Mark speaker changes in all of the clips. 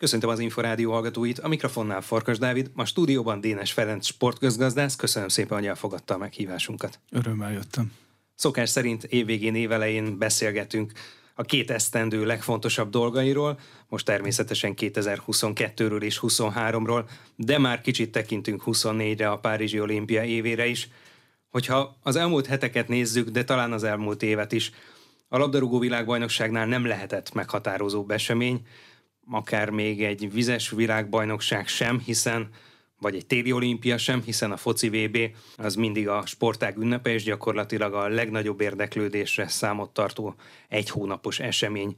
Speaker 1: Köszöntöm az Inforádió hallgatóit, a mikrofonnál Farkas Dávid, ma stúdióban Dénes Ferenc sportközgazdász. Köszönöm szépen, hogy elfogadta a meghívásunkat.
Speaker 2: Örömmel jöttem.
Speaker 1: Szokás szerint évvégén, évelején beszélgetünk a két esztendő legfontosabb dolgairól, most természetesen 2022-ről és 23-ról, de már kicsit tekintünk 24-re a Párizsi olimpia évére is. Hogyha az elmúlt heteket nézzük, de talán az elmúlt évet is, a labdarúgó világbajnokságnál nem lehetett meghatározóbb esemény, akár még egy vizes világbajnokság sem, hiszen vagy egy téli olimpia sem, hiszen a foci VB az mindig a sportág ünnepe, és gyakorlatilag a legnagyobb érdeklődésre számot tartó egy hónapos esemény.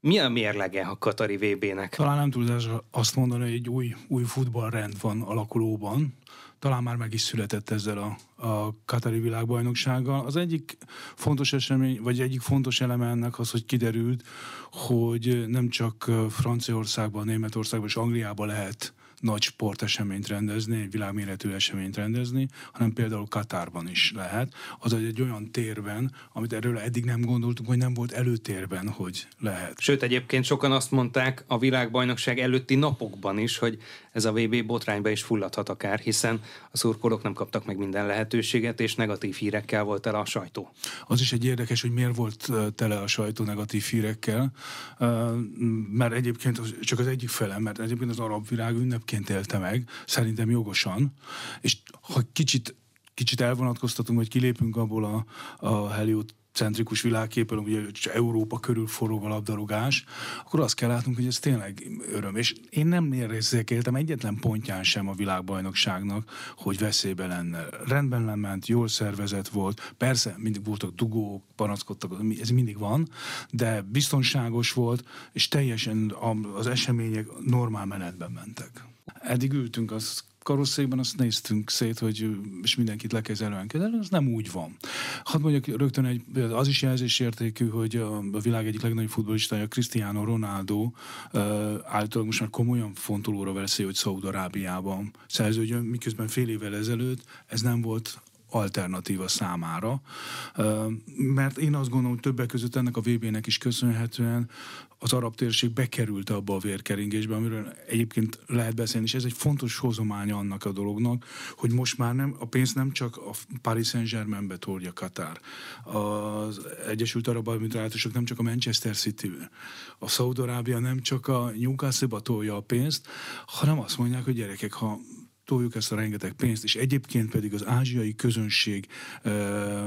Speaker 1: Mi a mérlege a Katari VB-nek?
Speaker 2: Talán nem tudás azt mondani, hogy egy új, új futballrend van alakulóban. Talán már meg is született ezzel a, a Katari világbajnoksággal. Az egyik fontos esemény, vagy egyik fontos eleme ennek az, hogy kiderült, hogy nem csak Franciaországban, Németországban és Angliában lehet nagy sporteseményt rendezni, egy világméretű eseményt rendezni, hanem például Katárban is lehet. Az egy olyan térben, amit erről eddig nem gondoltunk, hogy nem volt előtérben, hogy lehet.
Speaker 1: Sőt, egyébként sokan azt mondták a világbajnokság előtti napokban is, hogy ez a VB botrányba is fulladhat akár, hiszen a szurkolók nem kaptak meg minden lehetőséget, és negatív hírekkel volt tele a sajtó.
Speaker 2: Az is egy érdekes, hogy miért volt tele a sajtó negatív hírekkel, mert egyébként csak az egyik fele, mert egyébként az arab világ ünnepként élte meg, szerintem jogosan, és ha kicsit kicsit elvonatkoztatunk, hogy kilépünk abból a, a Heliot centrikus világképen, ugye Európa körül forog a labdarúgás, akkor azt kell látnunk, hogy ez tényleg öröm. És én nem érzékeltem egyetlen pontján sem a világbajnokságnak, hogy veszélybe lenne. Rendben lement, jól szervezett volt, persze mindig voltak dugók, panaszkodtak, ez mindig van, de biztonságos volt, és teljesen az események normál menetben mentek. Eddig ültünk, az karosszékben azt néztünk szét, hogy és mindenkit lekezelően kezelni, az nem úgy van. Hadd mondjak rögtön egy, az is jelzésértékű, hogy a, világ egyik legnagyobb futbolistája, Cristiano Ronaldo általában most már komolyan fontolóra veszi, hogy Szaúd-Arábiában szerződjön, miközben fél évvel ezelőtt ez nem volt alternatíva számára. Mert én azt gondolom, hogy többek között ennek a VB-nek is köszönhetően az arab térség bekerült abba a vérkeringésbe, amiről egyébként lehet beszélni, és ez egy fontos hozománya annak a dolognak, hogy most már nem, a pénz nem csak a Paris Saint-Germainbe tolja Katár. Az Egyesült Arab Emirátusok nem csak a Manchester city a Szaudarábia nem csak a Newcastle-ba tolja a pénzt, hanem azt mondják, hogy gyerekek, ha toljuk ezt a rengeteg pénzt, és egyébként pedig az ázsiai közönség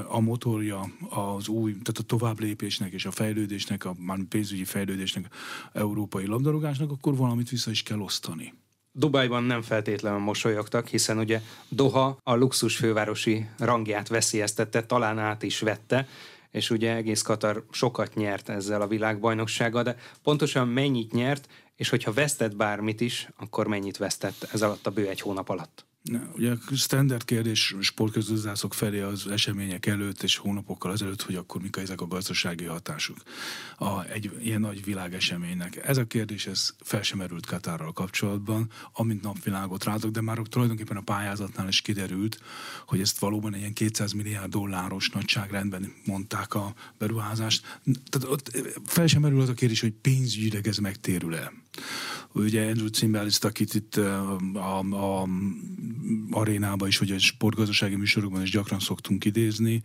Speaker 2: a motorja az új, tehát a továbblépésnek és a fejlődésnek, a már pénzügyi fejlődésnek, európai labdarúgásnak, akkor valamit vissza is kell osztani.
Speaker 1: Dubajban nem feltétlenül mosolyogtak, hiszen ugye Doha a luxus fővárosi rangját veszélyeztette, talán át is vette, és ugye egész Katar sokat nyert ezzel a világbajnoksággal, de pontosan mennyit nyert, és hogyha vesztett bármit is, akkor mennyit vesztett ez alatt a bő egy hónap alatt?
Speaker 2: Ugye standard kérdés sportközgazdászok felé az események előtt és hónapokkal ezelőtt, hogy akkor mik ezek a gazdasági hatások a, egy ilyen nagy világeseménynek. Ez a kérdés ez fel sem merült Katárral kapcsolatban, amint napvilágot rátok, de már tulajdonképpen a pályázatnál is kiderült, hogy ezt valóban egy ilyen 200 milliárd dolláros nagyságrendben mondták a beruházást. Tehát ott fel sem merül az a kérdés, hogy pénzügyileg ez megtérül-e. Ugye Andrew Cimbalis, akit itt a, a, a arénába is, vagy a sportgazdasági műsorokban is gyakran szoktunk idézni,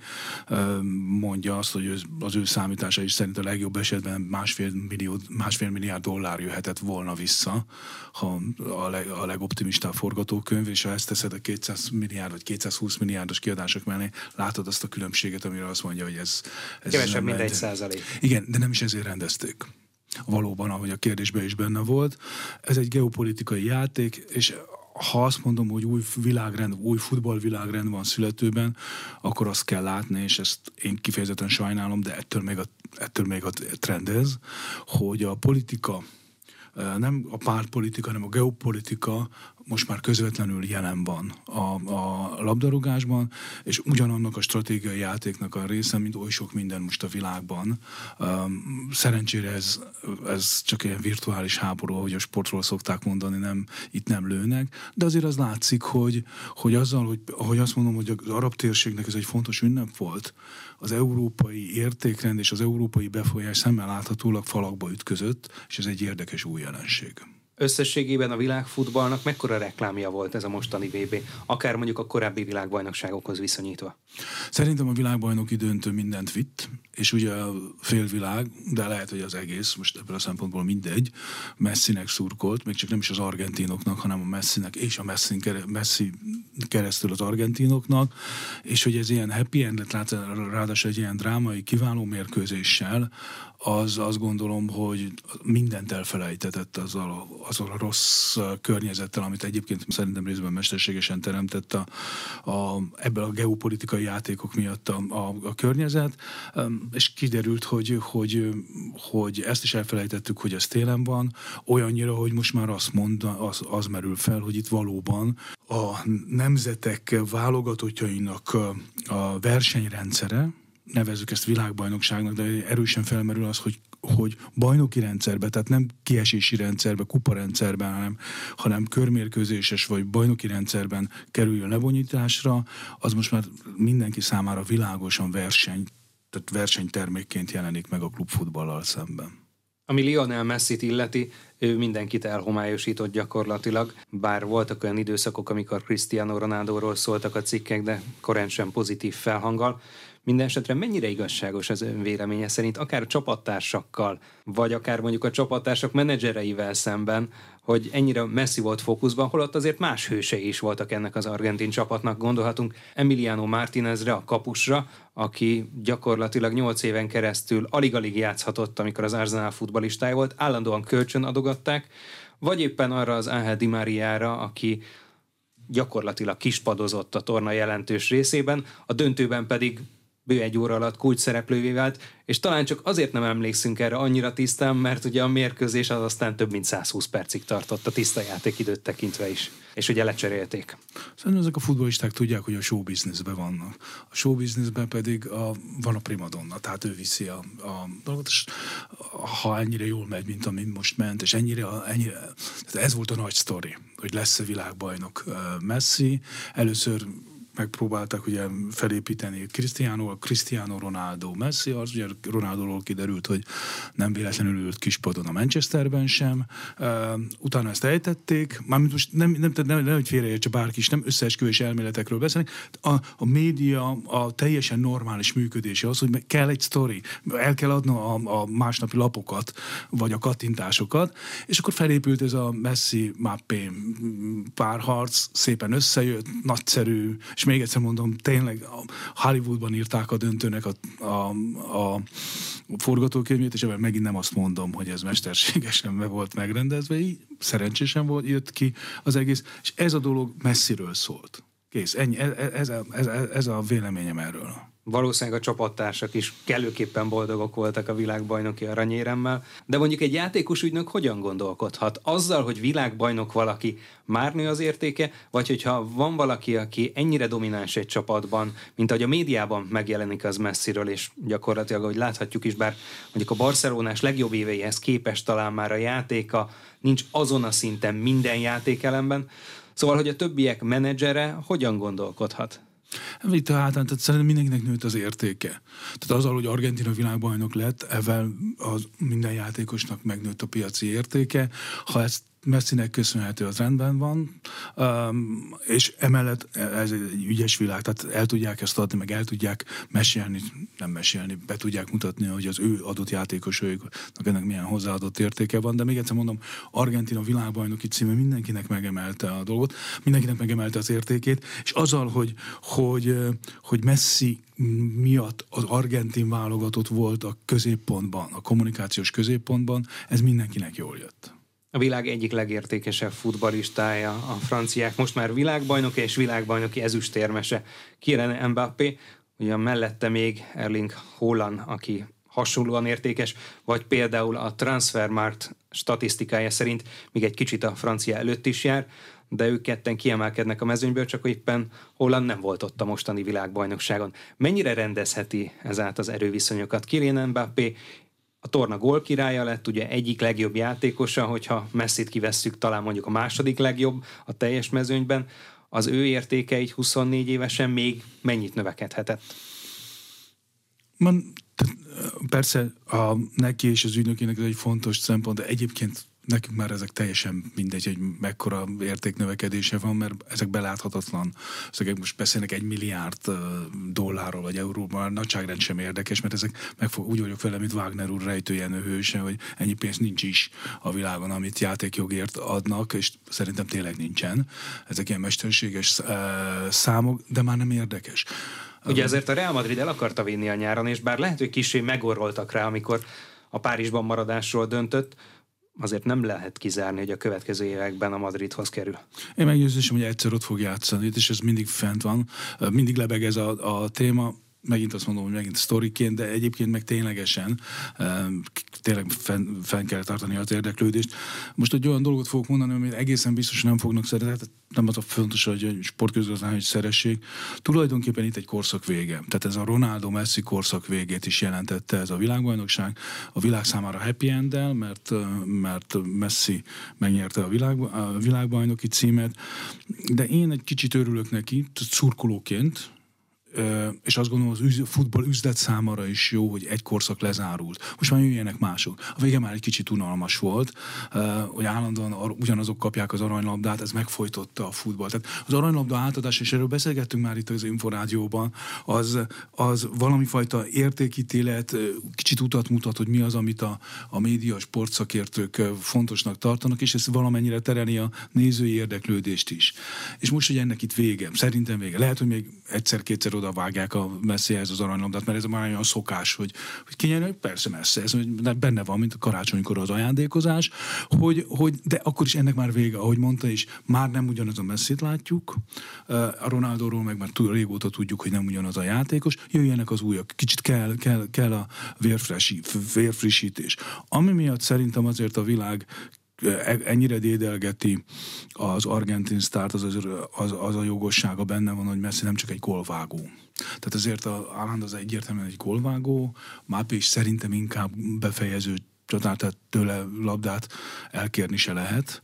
Speaker 2: mondja azt, hogy az ő számítása is szerint a legjobb esetben másfél, millió, másfél milliárd dollár jöhetett volna vissza, ha a, leg, a legoptimistább forgatókönyv, és ha ezt teszed a 200 milliárd vagy 220 milliárdos kiadások mellé, látod azt a különbséget, amire azt mondja, hogy ez... ez
Speaker 1: Kevesebb, mint egy százalék.
Speaker 2: Igen, de nem is ezért rendezték valóban, ahogy a kérdésben is benne volt. Ez egy geopolitikai játék, és ha azt mondom, hogy új világrend, új futballvilágrend van születőben, akkor azt kell látni, és ezt én kifejezetten sajnálom, de ettől még a, ettől még a trendez, hogy a politika nem a pártpolitika, hanem a geopolitika most már közvetlenül jelen van a, a labdarúgásban, és ugyanannak a stratégiai játéknak a része, mint oly sok minden most a világban. Szerencsére ez, ez csak ilyen virtuális háború, ahogy a sportról szokták mondani, nem, itt nem lőnek, de azért az látszik, hogy, hogy azzal, hogy, hogy azt mondom, hogy az arab térségnek ez egy fontos ünnep volt, az európai értékrend és az európai befolyás szemmel láthatólag falakba ütközött, és ez egy érdekes új jelenség.
Speaker 1: összességében a világfutballnak mekkora reklámja volt ez a mostani VB, akár mondjuk a korábbi világbajnokságokhoz viszonyítva?
Speaker 2: Szerintem a világbajnoki döntő mindent vitt, és ugye a félvilág, de lehet, hogy az egész, most ebből a szempontból mindegy, Messinek szurkolt, még csak nem is az argentinoknak, hanem a Messinek és a Messi, Messi keresztül az argentinoknak, és hogy ez ilyen happy end lett, ráadásul egy ilyen drámai, kiváló mérkőzéssel, az azt gondolom, hogy mindent elfelejtetett azzal, azzal a rossz környezettel, amit egyébként szerintem részben mesterségesen teremtett a, a, ebből a geopolitikai játékok miatt a, a, a környezet, és kiderült, hogy, hogy, hogy ezt is elfelejtettük, hogy ez télen van, olyannyira, hogy most már azt mond, az, az merül fel, hogy itt valóban a nemzetek válogatottjainak a versenyrendszere, nevezzük ezt világbajnokságnak, de erősen felmerül az, hogy hogy bajnoki rendszerbe, tehát nem kiesési rendszerbe, kuparendszerben, hanem, hanem körmérkőzéses vagy bajnoki rendszerben kerüljön lebonyításra, az most már mindenki számára világosan verseny, tehát versenytermékként jelenik meg a klubfutballal szemben.
Speaker 1: Ami Lionel Messi-t illeti, ő mindenkit elhomályosított gyakorlatilag, bár voltak olyan időszakok, amikor Cristiano Ronaldo-ról szóltak a cikkek, de korán sem pozitív felhanggal. Mindenesetre mennyire igazságos az ön véleménye szerint, akár a csapattársakkal, vagy akár mondjuk a csapattársak menedzsereivel szemben, hogy ennyire messzi volt fókuszban, holott azért más hősei is voltak ennek az argentin csapatnak. Gondolhatunk Emiliano Martinezre, a kapusra, aki gyakorlatilag 8 éven keresztül alig-alig játszhatott, amikor az Arsenal futbalistája volt, állandóan kölcsön adogatták, vagy éppen arra az Ángel Di Mariára, aki gyakorlatilag kispadozott a torna jelentős részében, a döntőben pedig bő egy óra alatt kulcs szereplővé vált, és talán csak azért nem emlékszünk erre annyira tisztán, mert ugye a mérkőzés az aztán több mint 120 percig tartott a tiszta játékidőt tekintve is, és ugye lecserélték.
Speaker 2: Szerintem ezek a futbolisták tudják, hogy a show businessben vannak. A show businessben pedig a, van a primadonna, tehát ő viszi a, a dolgot, és ha ennyire jól megy, mint amit most ment, és ennyire, ennyire ez volt a nagy sztori, hogy lesz-e világbajnok Messi. Először megpróbálták ugye felépíteni Cristiano, Cristiano Ronaldo, Messi, az ugye Ronaldo-ról kiderült, hogy nem véletlenül ült kispadon a Manchesterben sem. Uh, utána ezt ejtették, mármint most nem, nem, nem, nem, nem hogy félreértse bárki is, nem összeesküvés elméletekről beszélnek. A, a média a teljesen normális működése az, hogy kell egy sztori, el kell adni a, a másnapi lapokat, vagy a kattintásokat, és akkor felépült ez a Messi Mappé párharc, szépen összejött, nagyszerű, és még egyszer mondom, tényleg Hollywoodban írták a döntőnek a, a, a forgatókönyvét, és ebben megint nem azt mondom, hogy ez mesterségesen be volt megrendezve, így szerencsésen volt, jött ki az egész, és ez a dolog messziről szólt. Kész, ennyi, ez, ez, a, ez, ez a véleményem erről
Speaker 1: valószínűleg a csapattársak is kellőképpen boldogok voltak a világbajnoki aranyéremmel, de mondjuk egy játékos ügynök hogyan gondolkodhat? Azzal, hogy világbajnok valaki már nő az értéke, vagy hogyha van valaki, aki ennyire domináns egy csapatban, mint ahogy a médiában megjelenik az messziről, és gyakorlatilag, ahogy láthatjuk is, bár mondjuk a Barcelonás legjobb éveihez képest talán már a játéka nincs azon a szinten minden játékelemben, Szóval, hogy a többiek menedzsere hogyan gondolkodhat?
Speaker 2: Vita általán, tehát szerintem mindenkinek nőtt az értéke. Tehát azzal, hogy Argentina világbajnok lett, ezzel az minden játékosnak megnőtt a piaci értéke. Ha ezt Messinek köszönhető, az rendben van, és emellett ez egy ügyes világ, tehát el tudják ezt adni, meg el tudják mesélni, nem mesélni, be tudják mutatni, hogy az ő adott játékosoknak ennek milyen hozzáadott értéke van, de még egyszer mondom, Argentina világbajnoki címe mindenkinek megemelte a dolgot, mindenkinek megemelte az értékét, és azzal, hogy, hogy, hogy Messi miatt az argentin válogatott volt a középpontban, a kommunikációs középpontban, ez mindenkinek jól jött
Speaker 1: a világ egyik legértékesebb futbalistája, a franciák. Most már világbajnok és világbajnoki ezüstérmese, Kylian Mbappé, ugye mellette még Erling Haaland, aki hasonlóan értékes, vagy például a Transfermarkt statisztikája szerint még egy kicsit a francia előtt is jár, de ők ketten kiemelkednek a mezőnyből, csak éppen Holland nem volt ott a mostani világbajnokságon. Mennyire rendezheti ez át az erőviszonyokat? Kylian Mbappé, a torna gól királya lett, ugye egyik legjobb játékosa, hogyha messzit kivesszük, talán mondjuk a második legjobb a teljes mezőnyben, az ő értéke egy 24 évesen még mennyit növekedhetett?
Speaker 2: Man, persze a neki és az ügynökének ez egy fontos szempont, de egyébként nekünk már ezek teljesen mindegy, hogy mekkora értéknövekedése van, mert ezek beláthatatlan. Ezek most beszélnek egy milliárd dollárról vagy euróról, már nagyságrend sem érdekes, mert ezek megfog, úgy vagyok vele, mint Wagner úr rejtőjenő hőse, hogy ennyi pénz nincs is a világon, amit játékjogért adnak, és szerintem tényleg nincsen. Ezek ilyen mesterséges számok, de már nem érdekes.
Speaker 1: Ugye ezért a Real Madrid el akarta vinni a nyáron, és bár lehet, hogy kicsi megorroltak rá, amikor a Párizsban maradásról döntött, azért nem lehet kizárni, hogy a következő években a Madridhoz kerül.
Speaker 2: Én meggyőződésem, hogy egyszer ott fog játszani, és ez mindig fent van, mindig lebeg ez a, a téma megint azt mondom, hogy megint sztoriként, de egyébként meg ténylegesen tényleg fenn, fenn kell tartani az érdeklődést. Most egy olyan dolgot fogok mondani, amit egészen biztos nem fognak szeretni, nem az a fontos, hogy a sportközgazdány, hogy szeressék. Tulajdonképpen itt egy korszak vége. Tehát ez a Ronaldo-Messi korszak végét is jelentette ez a világbajnokság. A világ számára happy end mert, mert Messi megnyerte a, világ, a világbajnoki címet, de én egy kicsit örülök neki, szurkolóként, és azt gondolom, az üz, futball üzlet számára is jó, hogy egy korszak lezárult. Most már jöjjenek mások. A vége már egy kicsit unalmas volt, hogy állandóan ugyanazok kapják az aranylabdát, ez megfojtotta a futball. Tehát az aranylabda átadás, és erről beszélgettünk már itt az Inforádióban, az, az valami fajta értékítélet, kicsit utat mutat, hogy mi az, amit a, a média, a sportszakértők fontosnak tartanak, és ez valamennyire tereli a nézői érdeklődést is. És most, hogy ennek itt vége, szerintem vége. Lehet, hogy még egyszer-kétszer oda vágják a messzihez az aranylabdát, mert ez már olyan szokás, hogy, hogy kinyerni, persze messze, ez benne van, mint a karácsonykor az ajándékozás, hogy, hogy, de akkor is ennek már vége, ahogy mondta is, már nem ugyanaz a messzit látjuk, a Ronaldóról meg már túl régóta tudjuk, hogy nem ugyanaz a játékos, jöjjenek az újak, kicsit kell, kell, kell a vérfrissítés. Ami miatt szerintem azért a világ ennyire dédelgeti az argentin sztárt, az, az, az a jogossága benne van, hogy Messi nem csak egy golvágó. Tehát azért a Álland az egyértelműen egy golvágó, Mápé is szerintem inkább befejező csatár, tehát tőle labdát elkérni se lehet,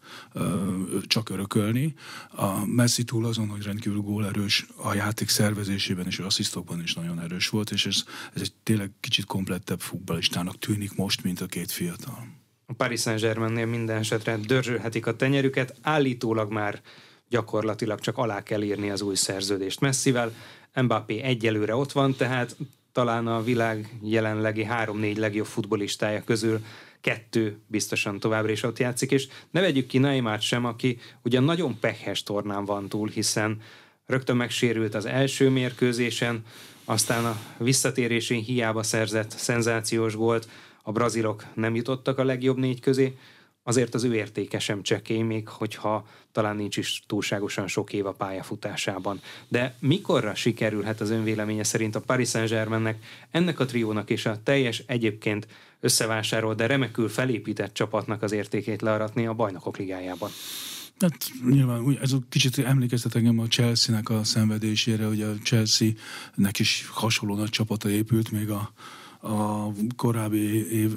Speaker 2: csak örökölni. A Messi túl azon, hogy rendkívül gólerős a játék szervezésében és asszisztokban is nagyon erős volt, és ez, ez egy tényleg kicsit komplettebb futballistának tűnik most, mint a két fiatal
Speaker 1: a Paris Saint-Germainnél minden esetre dörzsölhetik a tenyerüket, állítólag már gyakorlatilag csak alá kell írni az új szerződést Messivel. Mbappé egyelőre ott van, tehát talán a világ jelenlegi három-négy legjobb futbolistája közül kettő biztosan továbbra is ott játszik, és ne vegyük ki Neymart sem, aki ugyan nagyon pehes tornán van túl, hiszen rögtön megsérült az első mérkőzésen, aztán a visszatérésén hiába szerzett szenzációs gólt, a brazilok nem jutottak a legjobb négy közé, azért az ő értéke sem csekély, még hogyha talán nincs is túlságosan sok év a pályafutásában. De mikorra sikerülhet az önvéleménye szerint a Paris Saint-Germainnek, ennek a triónak és a teljes egyébként összevásárolt, de remekül felépített csapatnak az értékét learatni a bajnokok ligájában?
Speaker 2: Hát nyilván ez kicsit emlékeztet engem a Chelsea-nek a szenvedésére, hogy a Chelsea-nek is hasonló nagy csapata épült még a a korábbi év,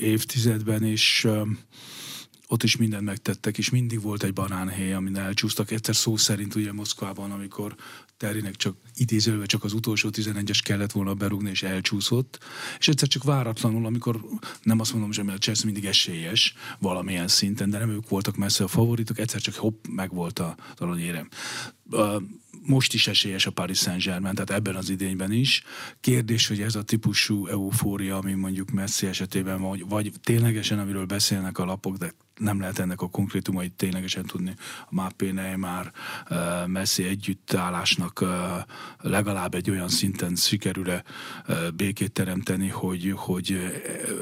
Speaker 2: évtizedben, és ott is mindent megtettek, és mindig volt egy banánhely, amin elcsúsztak. Egyszer szó szerint ugye Moszkvában, amikor Terinek csak idézővel csak az utolsó 11-es kellett volna berúgni, és elcsúszott. És egyszer csak váratlanul, amikor nem azt mondom, hogy a Chelsea mindig esélyes valamilyen szinten, de nem ők voltak messze a favoritok, egyszer csak hopp, meg volt a talanyérem most is esélyes a Paris Saint-Germain, tehát ebben az idényben is. Kérdés, hogy ez a típusú eufória, ami mondjuk Messi esetében van, vagy ténylegesen, amiről beszélnek a lapok, de nem lehet ennek a konkrétumait ténylegesen tudni. A Mappé már Messi együttállásnak legalább egy olyan szinten sikerül-e békét teremteni, hogy, hogy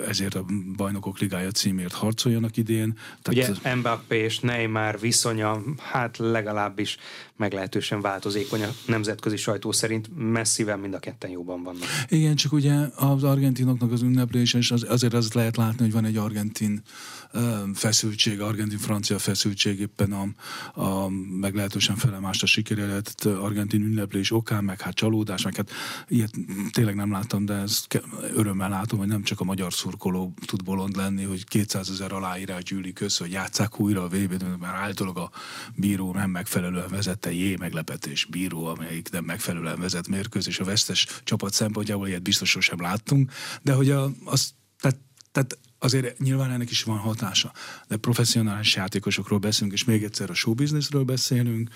Speaker 2: ezért a bajnokok ligája címért harcoljanak idén.
Speaker 1: Tehát... Ugye Mbappé és Neymar viszonya, hát legalábbis meglehetősen változékony a nemzetközi sajtó szerint messzivel mind a ketten jóban vannak.
Speaker 2: Igen, csak ugye az argentinoknak az ünneplés, és az, azért azt lehet látni, hogy van egy argentin feszültség, argentin-francia feszültség éppen a, a meglehetősen felemást a sikerelet argentin ünneplés okán, meg hát csalódás, meg hát ilyet tényleg nem láttam, de ezt örömmel látom, hogy nem csak a magyar szurkoló tud bolond lenni, hogy 200 ezer aláírás gyűlik össze, hogy játsszák újra a vb mert általában a bíró nem megfelelően vezette, jé meglepetés bíró, amelyik nem megfelelően vezet mérkőzés. A vesztes csapat szempontjából ilyet biztos sosem láttunk, de hogy a, az, tehát, tehát azért nyilván ennek is van hatása, de professzionális játékosokról beszélünk, és még egyszer a showbizniszről beszélünk.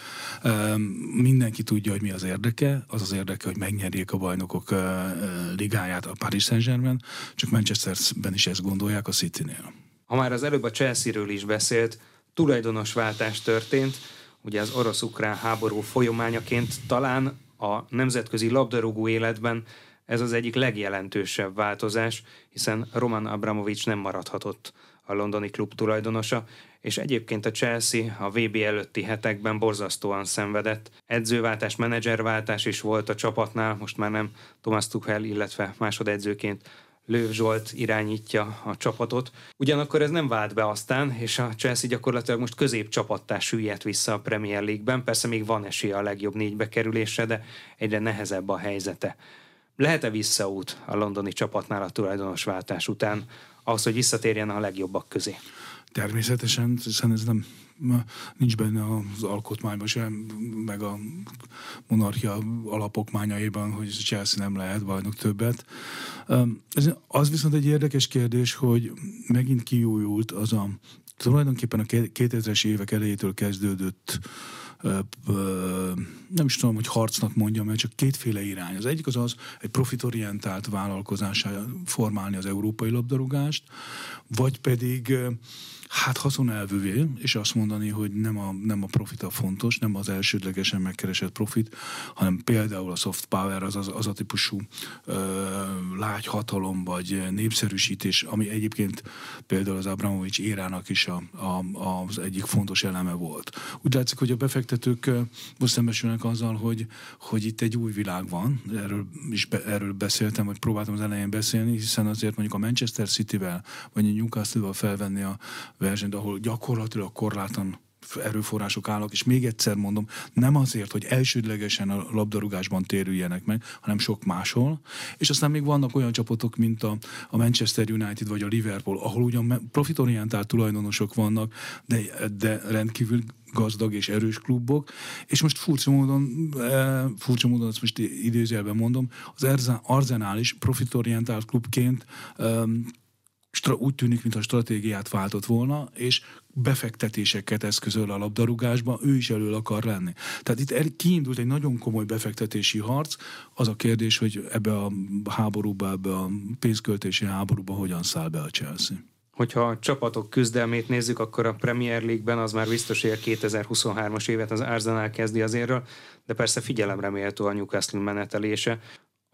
Speaker 2: Mindenki tudja, hogy mi az érdeke. Az az érdeke, hogy megnyerjék a bajnokok ligáját a Paris Saint-Germain, csak Manchesterben is ezt gondolják a City-nél.
Speaker 1: Ha már az előbb a Chelsea-ről is beszélt, tulajdonosváltás történt, ugye az orosz-ukrán háború folyamányaként talán a nemzetközi labdarúgó életben ez az egyik legjelentősebb változás, hiszen Roman Abramovics nem maradhatott a londoni klub tulajdonosa, és egyébként a Chelsea a VB előtti hetekben borzasztóan szenvedett. Edzőváltás, menedzserváltás is volt a csapatnál, most már nem Thomas Tuchel, illetve másodedzőként Lőv Zsolt irányítja a csapatot. Ugyanakkor ez nem vált be aztán, és a Chelsea gyakorlatilag most középcsapattá süllyedt vissza a Premier League-ben. Persze még van esélye a legjobb négybe kerülésre, de egyre nehezebb a helyzete. Lehet-e visszaút a londoni csapatnál a tulajdonosváltás után, ahhoz, hogy visszatérjen a legjobbak közé?
Speaker 2: Természetesen, hiszen ez nem nincs benne az alkotmányban sem, meg a monarchia alapokmányaiban, hogy Chelsea nem lehet bajnok többet. Ez, az viszont egy érdekes kérdés, hogy megint kiújult az a tulajdonképpen a 2000-es évek elejétől kezdődött nem is tudom, hogy harcnak mondjam, mert csak kétféle irány. Az egyik az az, egy profitorientált vállalkozásá formálni az európai labdarúgást, vagy pedig hát haszonelvűvé, és azt mondani, hogy nem a, nem a profit a fontos, nem az elsődlegesen megkeresett profit, hanem például a soft power, az az, az a típusú ö, lágy hatalom, vagy népszerűsítés, ami egyébként például az Abramovics érának is a, a, az egyik fontos eleme volt. Úgy látszik, hogy a befektetők most szembesülnek azzal, hogy, hogy itt egy új világ van, erről is be, erről beszéltem, vagy próbáltam az elején beszélni, hiszen azért mondjuk a Manchester City-vel, vagy a Newcastle-vel felvenni a versenyt, ahol gyakorlatilag korlátlan erőforrások állnak, és még egyszer mondom, nem azért, hogy elsődlegesen a labdarúgásban térüljenek meg, hanem sok máshol, és aztán még vannak olyan csapatok, mint a, a Manchester United vagy a Liverpool, ahol ugyan profitorientált tulajdonosok vannak, de, de rendkívül gazdag és erős klubok, és most furcsa módon, e, furcsa módon azt most idézőjelben mondom, az Arzenál is profitorientált klubként e, úgy tűnik, mintha stratégiát váltott volna, és befektetéseket eszközöl a labdarúgásba, ő is elől akar lenni. Tehát itt kiindult egy nagyon komoly befektetési harc. Az a kérdés, hogy ebbe a háborúba, ebbe a pénzköltési háborúba hogyan száll be a Chelsea.
Speaker 1: Hogyha a csapatok küzdelmét nézzük, akkor a Premier League-ben az már biztos, hogy a 2023-as évet az Arsenal kezdi azért, de persze figyelemre méltó a Newcastle menetelése.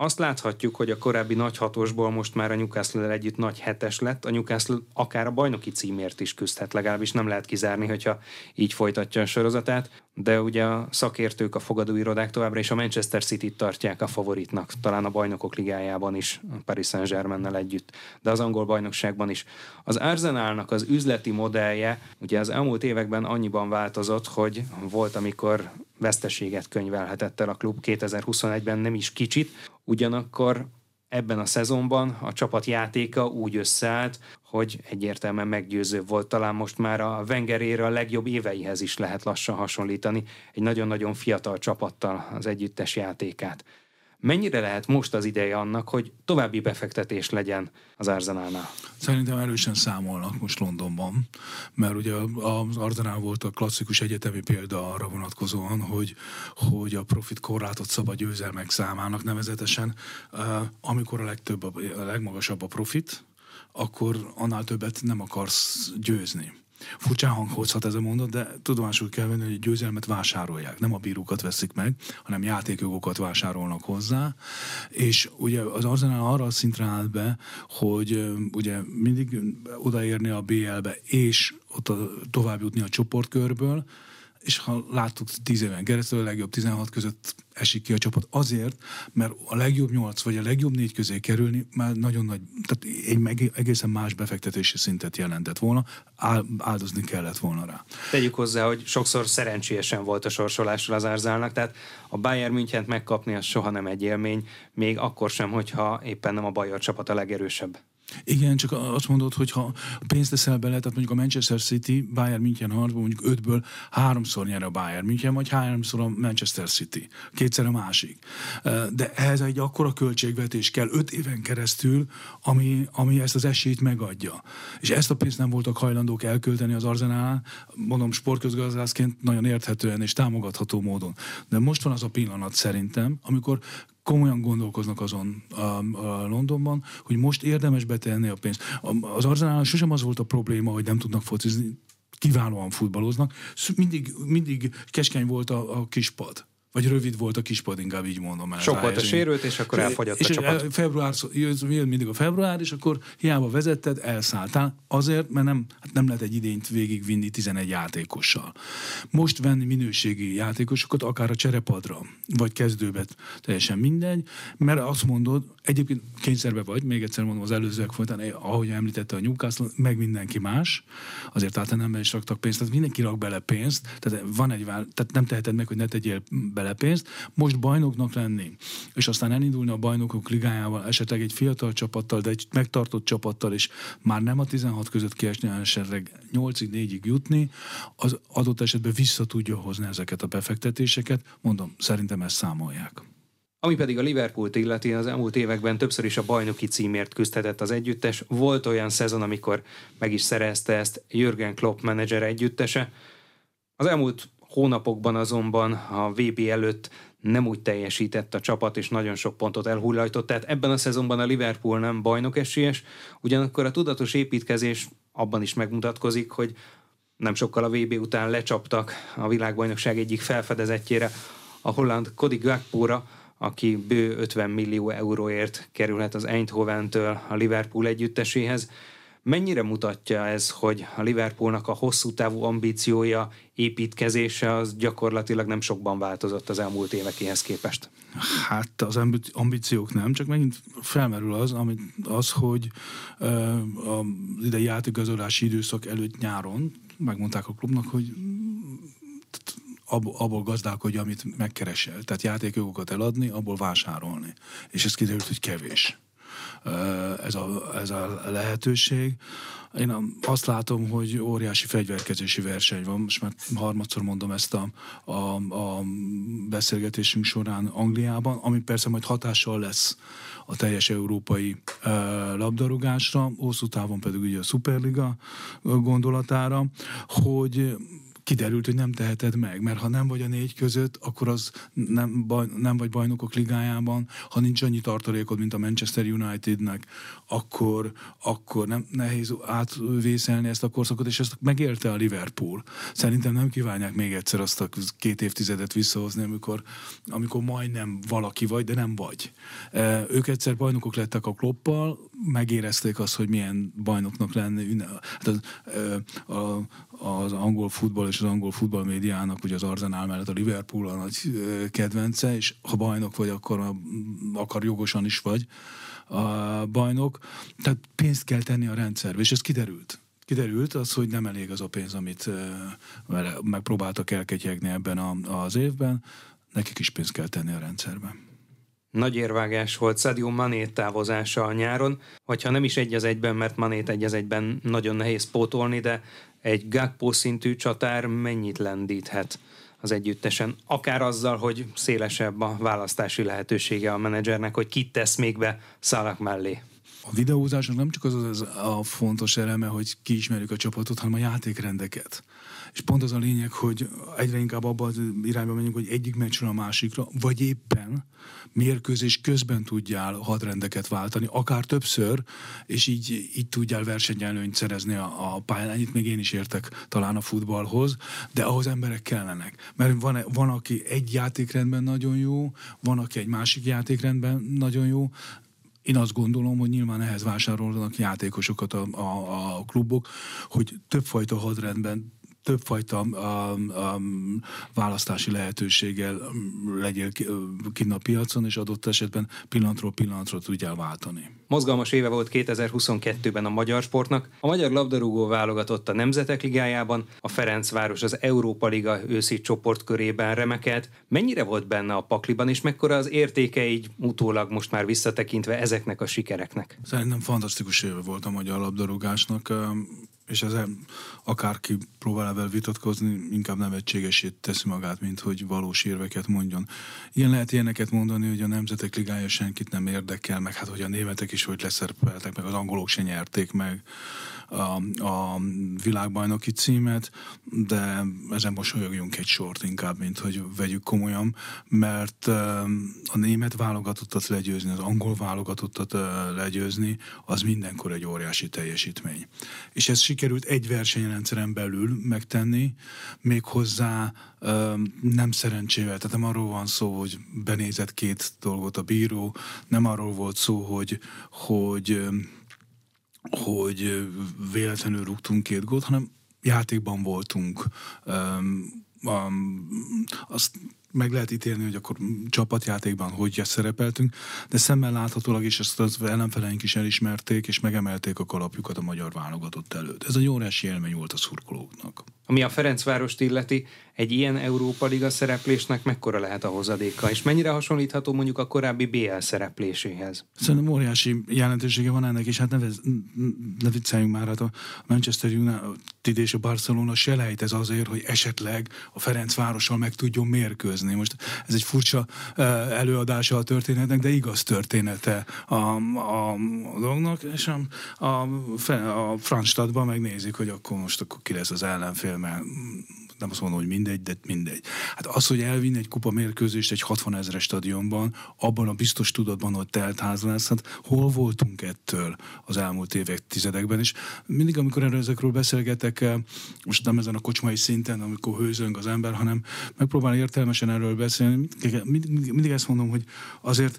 Speaker 1: Azt láthatjuk, hogy a korábbi nagy hatosból most már a newcastle együtt nagy hetes lett. A Newcastle akár a bajnoki címért is küzdhet, legalábbis nem lehet kizárni, hogyha így folytatja a sorozatát. De ugye a szakértők, a fogadóirodák továbbra is a Manchester City-t tartják a favoritnak, talán a bajnokok ligájában is, a Paris Saint-Germain együtt, de az angol bajnokságban is. Az Arsenalnak az üzleti modellje ugye az elmúlt években annyiban változott, hogy volt, amikor veszteséget könyvelhetett el a klub 2021-ben nem is kicsit, ugyanakkor ebben a szezonban a csapat játéka úgy összeállt, hogy egyértelműen meggyőző volt. Talán most már a Wengerére a legjobb éveihez is lehet lassan hasonlítani, egy nagyon-nagyon fiatal csapattal az együttes játékát. Mennyire lehet most az ideje annak, hogy további befektetés legyen az Arzenálnál?
Speaker 2: Szerintem erősen számolnak most Londonban, mert ugye az Arzenál volt a klasszikus egyetemi példa arra vonatkozóan, hogy, hogy a profit korlátot szabad győzelmek számának nevezetesen, amikor a legtöbb, a legmagasabb a profit, akkor annál többet nem akarsz győzni. Furcsán hanghozhat ez a mondat, de tudomásul kell venni, hogy a győzelmet vásárolják. Nem a bírókat veszik meg, hanem játékjogokat vásárolnak hozzá. És ugye az Arsenal arra a szintre állt be, hogy ugye mindig odaérni a BL-be, és ott a, tovább jutni a csoportkörből, és ha láttuk 10 éven keresztül, a legjobb 16 között esik ki a csapat azért, mert a legjobb 8 vagy a legjobb 4 közé kerülni már nagyon nagy, tehát egy egészen más befektetési szintet jelentett volna, áldozni kellett volna rá.
Speaker 1: Tegyük hozzá, hogy sokszor szerencsésen volt a sorsolásról az árzálnak, tehát a Bayern München megkapni az soha nem egy élmény, még akkor sem, hogyha éppen nem a Bayern csapat a legerősebb.
Speaker 2: Igen, csak azt mondod, hogy ha pénzt teszel bele, tehát mondjuk a Manchester City, Bayern München harcban mondjuk ötből háromszor nyer a Bayern München, vagy háromszor a Manchester City. Kétszer a másik. De ehhez egy akkora költségvetés kell öt éven keresztül, ami, ami ezt az esélyt megadja. És ezt a pénzt nem voltak hajlandók elkölteni az Arzenál, mondom sportközgazdászként nagyon érthetően és támogatható módon. De most van az a pillanat szerintem, amikor komolyan gondolkoznak azon a, a Londonban, hogy most érdemes betenni a pénzt. Az Arzenál sosem az volt a probléma, hogy nem tudnak focizni, kiválóan futballoznak. Mindig, mindig keskeny volt a, a kispad. Vagy rövid volt a kispad, inkább így mondom.
Speaker 1: Sok volt a sérült, és akkor elfogyott
Speaker 2: és
Speaker 1: a csapat.
Speaker 2: Február, jön mindig a február, és akkor hiába vezetted, elszálltál. Azért, mert nem, hát nem lehet egy idényt végigvinni 11 játékossal. Most venni minőségi játékosokat, akár a cserepadra, vagy kezdőbe, teljesen mindegy, mert azt mondod, egyébként kényszerbe vagy, még egyszer mondom, az előzőek folytán, ahogy említette a Newcastle, meg mindenki más, azért nem is raktak pénzt, tehát mindenki rak bele pénzt, tehát van egy, tehát nem teheted meg, hogy ne tegyél be bele most bajnoknak lenni, és aztán elindulni a bajnokok ligájával, esetleg egy fiatal csapattal, de egy megtartott csapattal, és már nem a 16 között kiesni, hanem esetleg 8-ig, 4-ig jutni, az adott esetben vissza tudja hozni ezeket a befektetéseket. Mondom, szerintem ezt számolják.
Speaker 1: Ami pedig a Liverpoolt illeti, az elmúlt években többször is a bajnoki címért küzdhetett az együttes. Volt olyan szezon, amikor meg is szerezte ezt Jürgen Klopp menedzser együttese. Az elmúlt Hónapokban azonban a VB előtt nem úgy teljesített a csapat, és nagyon sok pontot elhullajtott. Tehát ebben a szezonban a Liverpool nem bajnok esélyes, ugyanakkor a tudatos építkezés abban is megmutatkozik, hogy nem sokkal a VB után lecsaptak a világbajnokság egyik felfedezetjére, a holland Cody Gakpóra, aki bő 50 millió euróért kerülhet az Eindhoven-től a Liverpool együtteséhez. Mennyire mutatja ez, hogy a Liverpoolnak a hosszú távú ambíciója, építkezése az gyakorlatilag nem sokban változott az elmúlt évekéhez képest?
Speaker 2: Hát az ambíciók nem, csak megint felmerül az, amit, az hogy uh, a idei játékgazolási időszak előtt nyáron megmondták a klubnak, hogy abból gazdálkodja, amit megkeresel. Tehát játékokat eladni, abból vásárolni. És ez kiderült, hogy kevés ez a, ez a lehetőség. Én azt látom, hogy óriási fegyverkezési verseny van, most már harmadszor mondom ezt a, a, a beszélgetésünk során Angliában, ami persze majd hatással lesz a teljes európai uh, labdarúgásra, hosszú távon pedig ugye a Superliga gondolatára, hogy kiderült, hogy nem teheted meg, mert ha nem vagy a négy között, akkor az nem, baj, nem vagy bajnokok ligájában, ha nincs annyi tartalékod, mint a Manchester Unitednek, akkor, akkor nem nehéz átvészelni ezt a korszakot, és ezt megélte a Liverpool. Szerintem nem kívánják még egyszer azt a két évtizedet visszahozni, amikor, amikor majdnem valaki vagy, de nem vagy. Ők egyszer bajnokok lettek a kloppal, megérezték azt, hogy milyen bajnoknak lenni. Hát az, az angol futball és az angol futballmédiának, ugye az Arsenal mellett a Liverpool a nagy kedvence, és ha bajnok vagy, akkor akar jogosan is vagy a bajnok. Tehát pénzt kell tenni a rendszerbe, és ez kiderült. Kiderült az, hogy nem elég az a pénz, amit megpróbáltak elketyegni ebben az évben, nekik is pénzt kell tenni a rendszerben.
Speaker 1: Nagy érvágás volt Sadio Mané távozása a nyáron, hogyha nem is egy az egyben, mert Manét egy az egyben nagyon nehéz pótolni, de egy Gakpo szintű csatár mennyit lendíthet az együttesen, akár azzal, hogy szélesebb a választási lehetősége a menedzsernek, hogy kit tesz még be szalak mellé.
Speaker 2: A videózásnak nem csak az, az a fontos eleme, hogy kiismerjük a csapatot, hanem a játékrendeket. És pont az a lényeg, hogy egyre inkább abban az irányba menjünk, hogy egyik meccsről a másikra, vagy éppen mérkőzés közben tudjál hadrendeket váltani, akár többször, és így, így tudjál versenyelőnyt szerezni a, a pályán. Ennyit még én is értek talán a futballhoz, de ahhoz emberek kellenek. Mert van, van, aki egy játékrendben nagyon jó, van, aki egy másik játékrendben nagyon jó, én azt gondolom, hogy nyilván ehhez vásárolnak játékosokat a, a, a klubok, hogy többfajta hadrendben többfajta a, a választási lehetőséggel legyél kinn a piacon, és adott esetben pillanatról pillanatra tudjál váltani.
Speaker 1: Mozgalmas éve volt 2022-ben a magyar sportnak. A magyar labdarúgó válogatott a Nemzetek Ligájában, a Ferencváros az Európa Liga őszi csoportkörében remekelt. Mennyire volt benne a pakliban, és mekkora az értéke így utólag most már visszatekintve ezeknek a sikereknek?
Speaker 2: Szerintem fantasztikus éve volt a magyar labdarúgásnak és ezzel akárki próbál ebben vitatkozni, inkább nevetségesét teszi magát, mint hogy valós érveket mondjon. Ilyen lehet ilyeneket mondani, hogy a Nemzetek Ligája senkit nem érdekel, meg hát hogy a németek is hogy leszerepeltek, meg az angolok se nyerték meg a, a világbajnoki címet, de ezen mosolyogjunk egy sort inkább, mint hogy vegyük komolyan, mert a német válogatottat legyőzni, az angol válogatottat legyőzni, az mindenkor egy óriási teljesítmény. És ez sikerült egy versenyrendszeren belül megtenni, méghozzá nem szerencsével, tehát nem arról van szó, hogy benézett két dolgot a bíró, nem arról volt szó, hogy, hogy hogy véletlenül rúgtunk két gólt, hanem játékban voltunk. azt meg lehet ítélni, hogy akkor csapatjátékban hogy szerepeltünk, de szemmel láthatólag is ezt az ellenfeleink is elismerték, és megemelték a kalapjukat a magyar válogatott előtt. Ez egy óriási élmény volt a szurkolóknak.
Speaker 1: Ami a Ferencvárost illeti, egy ilyen Európa Liga szereplésnek mekkora lehet a hozadéka, és mennyire hasonlítható mondjuk a korábbi BL szerepléséhez?
Speaker 2: Szerintem óriási jelentősége van ennek, és hát ne, ne vicceljünk már, hát a Manchester United és a Barcelona se lehet ez azért, hogy esetleg a Ferencvárossal meg tudjon mérkőzni. Most ez egy furcsa előadása a történetnek, de igaz története a, a, a dolognak, és a, a, a Franstadban megnézik, hogy akkor most akkor ki lesz az ellenfél, mert nem azt mondom, hogy mindegy, de mindegy. Hát az, hogy elvinni egy kupa mérkőzést egy 60 ezeres stadionban, abban a biztos tudatban, hogy telt ház lesz, hát hol voltunk ettől az elmúlt évek, tizedekben, és mindig, amikor erről ezekről beszélgetek, eh, most nem ezen a kocsmai szinten, amikor hőzöng az ember, hanem megpróbál értelmesen erről beszélni, mindig, mindig, mindig ezt mondom, hogy azért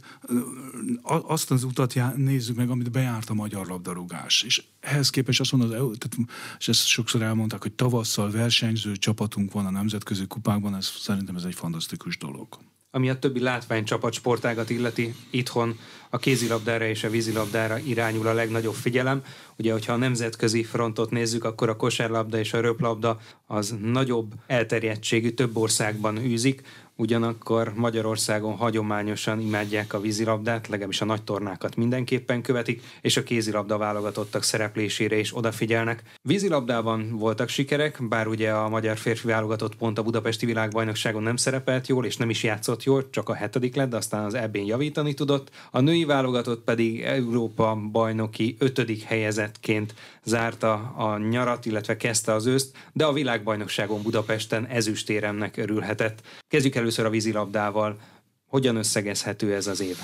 Speaker 2: eh, azt az utat já, nézzük meg, amit bejárt a magyar labdarúgás. És ehhez képest azt mondom, az EU, tehát, és ezt sokszor elmondták, hogy tavasszal versenyző csapat csapatunk van a nemzetközi kupákban, ez szerintem ez egy fantasztikus dolog.
Speaker 1: Ami a többi látványcsapat sportágat illeti, itthon a kézilabdára és a vízilabdára irányul a legnagyobb figyelem. Ugye, hogyha a nemzetközi frontot nézzük, akkor a kosárlabda és a röplabda az nagyobb elterjedtségű, több országban űzik ugyanakkor Magyarországon hagyományosan imádják a vízilabdát, legalábbis a nagy tornákat mindenképpen követik, és a kézilabda válogatottak szereplésére is odafigyelnek. Vízilabdában voltak sikerek, bár ugye a magyar férfi válogatott pont a budapesti világbajnokságon nem szerepelt jól, és nem is játszott jól, csak a hetedik lett, de aztán az ebén javítani tudott. A női válogatott pedig Európa bajnoki ötödik helyezettként zárta a nyarat, illetve kezdte az őszt, de a világbajnokságon Budapesten ezüstéremnek örülhetett. Kezdjük először a vízilabdával. Hogyan összegezhető ez az év?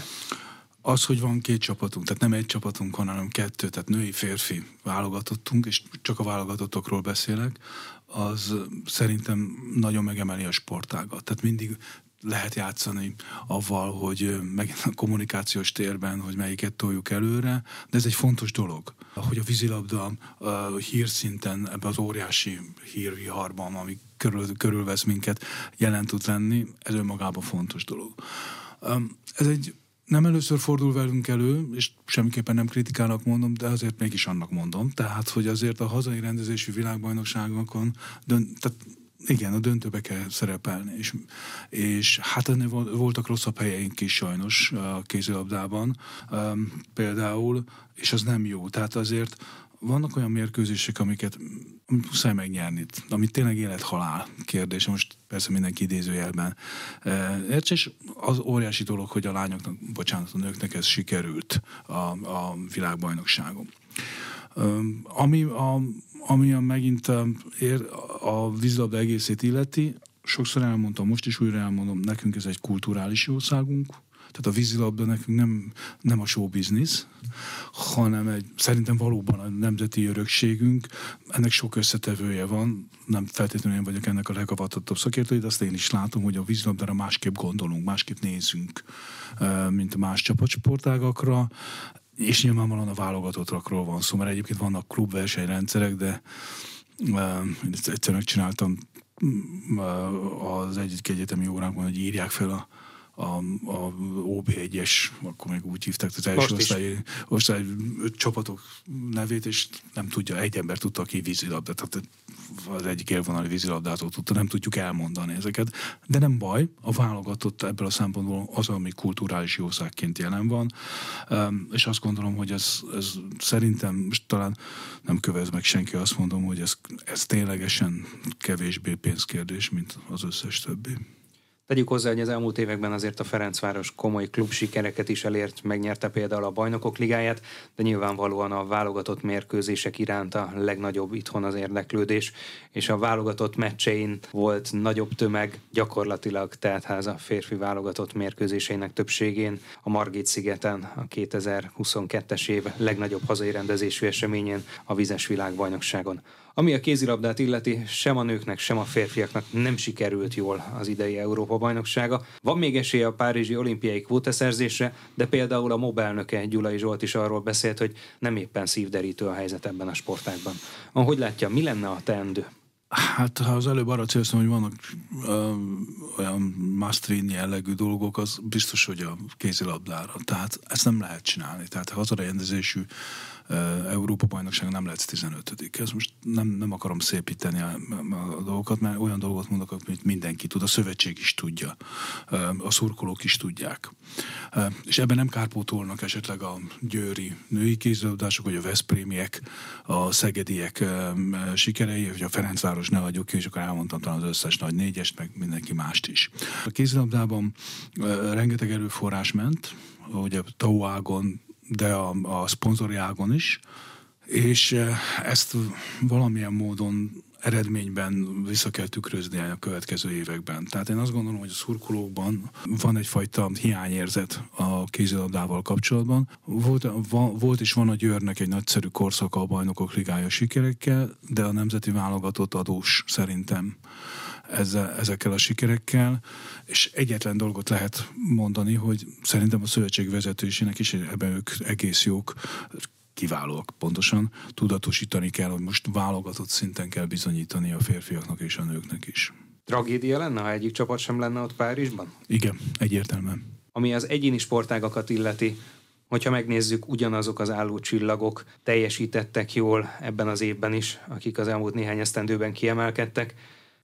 Speaker 2: Az, hogy van két csapatunk, tehát nem egy csapatunk hanem kettő, tehát női-férfi válogatottunk, és csak a válogatottokról beszélek, az szerintem nagyon megemeli a sportágat. Tehát mindig lehet játszani avval, hogy megint a kommunikációs térben, hogy melyiket toljuk előre, de ez egy fontos dolog, hogy a vízilabda hírszinten ebbe az óriási hírviharban, ami körül, körülvesz minket, jelen tud lenni, ez önmagában fontos dolog. Ez egy nem először fordul velünk elő, és semmiképpen nem kritikának mondom, de azért mégis annak mondom. Tehát, hogy azért a hazai rendezésű világbajnokságokon, dönt, tehát igen, a döntőbe kell szerepelni, és, és hát ennél voltak rosszabb helyeink is sajnos a kézilabdában um, például, és az nem jó. Tehát azért vannak olyan mérkőzések, amiket muszáj megnyerni, amit tényleg élet-halál kérdés, most persze mindenki idézőjelben érts, és az óriási dolog, hogy a lányoknak, bocsánat, a nőknek ez sikerült a, a világbajnokságon. Ami a, ami a megint ér, a vízlabda egészét illeti, sokszor elmondtam, most is újra elmondom, nekünk ez egy kulturális jószágunk, tehát a vízilabda nekünk nem, nem a show business, hanem egy, szerintem valóban a nemzeti örökségünk. Ennek sok összetevője van, nem feltétlenül én vagyok ennek a legavatottabb szakértő, de azt én is látom, hogy a vízilabdára másképp gondolunk, másképp nézünk, mint más csapatsportágakra és nyilvánvalóan a válogatottakról van szó, mert egyébként vannak klubversenyrendszerek, de ezt egyszer megcsináltam az egyik egyetemi óránkban, hogy írják fel a a, a OB1-es, akkor még úgy hívták az első osztály, osztály csapatok nevét, és nem tudja, egy ember tudta ki vízilabdát, tehát az egyik élvonali vízilabdától tudta, nem tudjuk elmondani ezeket. De nem baj, a válogatott ebből a szempontból az, ami kulturális jószágként jelen van, és azt gondolom, hogy ez, ez szerintem, most talán nem kövez meg senki, azt mondom, hogy ez, ez ténylegesen kevésbé pénzkérdés, mint az összes többi.
Speaker 1: Tegyük hozzá, hogy az elmúlt években azért a Ferencváros komoly klub sikereket is elért, megnyerte például a Bajnokok Ligáját, de nyilvánvalóan a válogatott mérkőzések iránt a legnagyobb itthon az érdeklődés, és a válogatott meccsein volt nagyobb tömeg, gyakorlatilag tehát a férfi válogatott mérkőzéseinek többségén a Margit szigeten a 2022-es év legnagyobb hazai rendezésű eseményén a Vizes világbajnokságon. Ami a kézilabdát illeti, sem a nőknek, sem a férfiaknak nem sikerült jól az idei Európa-bajnoksága. Van még esélye a Párizsi olimpiai kvótaszerzésre, de például a MOB elnöke Gyulai Zsolt is arról beszélt, hogy nem éppen szívderítő a helyzet ebben a sportágban. Ahogy látja, mi lenne a teendő?
Speaker 2: Hát ha az előbb arra célzom, hogy vannak ö, olyan Mastrini jellegű dolgok, az biztos, hogy a kézilabdára. Tehát ezt nem lehet csinálni. Tehát hazarendezésű Európa-bajnokságon nem lesz 15 Ez most nem, nem akarom szépíteni a, a dolgokat, mert olyan dolgot mondok, amit mindenki tud, a szövetség is tudja, a szurkolók is tudják. És ebben nem kárpótolnak esetleg a győri női kézilabdások, vagy a Veszprémiek, a szegediek sikerei, hogy a Ferencváros ne adjuk ki, és akkor elmondtam talán az összes nagy négyest, meg mindenki mást is. A kézilabdában rengeteg erőforrás ment, ugye Tauágon de a, a szponzori ágon is, és eh, ezt valamilyen módon eredményben vissza kell tükrözni a következő években. Tehát én azt gondolom, hogy a szurkolókban van egyfajta hiányérzet a kézilabdával kapcsolatban. Volt, va, volt és van a Győrnek egy nagyszerű korszaka a bajnokok ligája sikerekkel, de a nemzeti válogatott adós szerintem ezzel, ezekkel a sikerekkel, és egyetlen dolgot lehet mondani, hogy szerintem a szövetség vezetősének is ebben ők egész jók, kiválóak pontosan, tudatosítani kell, hogy most válogatott szinten kell bizonyítani a férfiaknak és a nőknek is.
Speaker 1: Tragédia lenne, ha egyik csapat sem lenne ott Párizsban?
Speaker 2: Igen, egyértelműen.
Speaker 1: Ami az egyéni sportágakat illeti, hogyha megnézzük, ugyanazok az álló csillagok teljesítettek jól ebben az évben is, akik az elmúlt néhány esztendőben kiemelkedtek,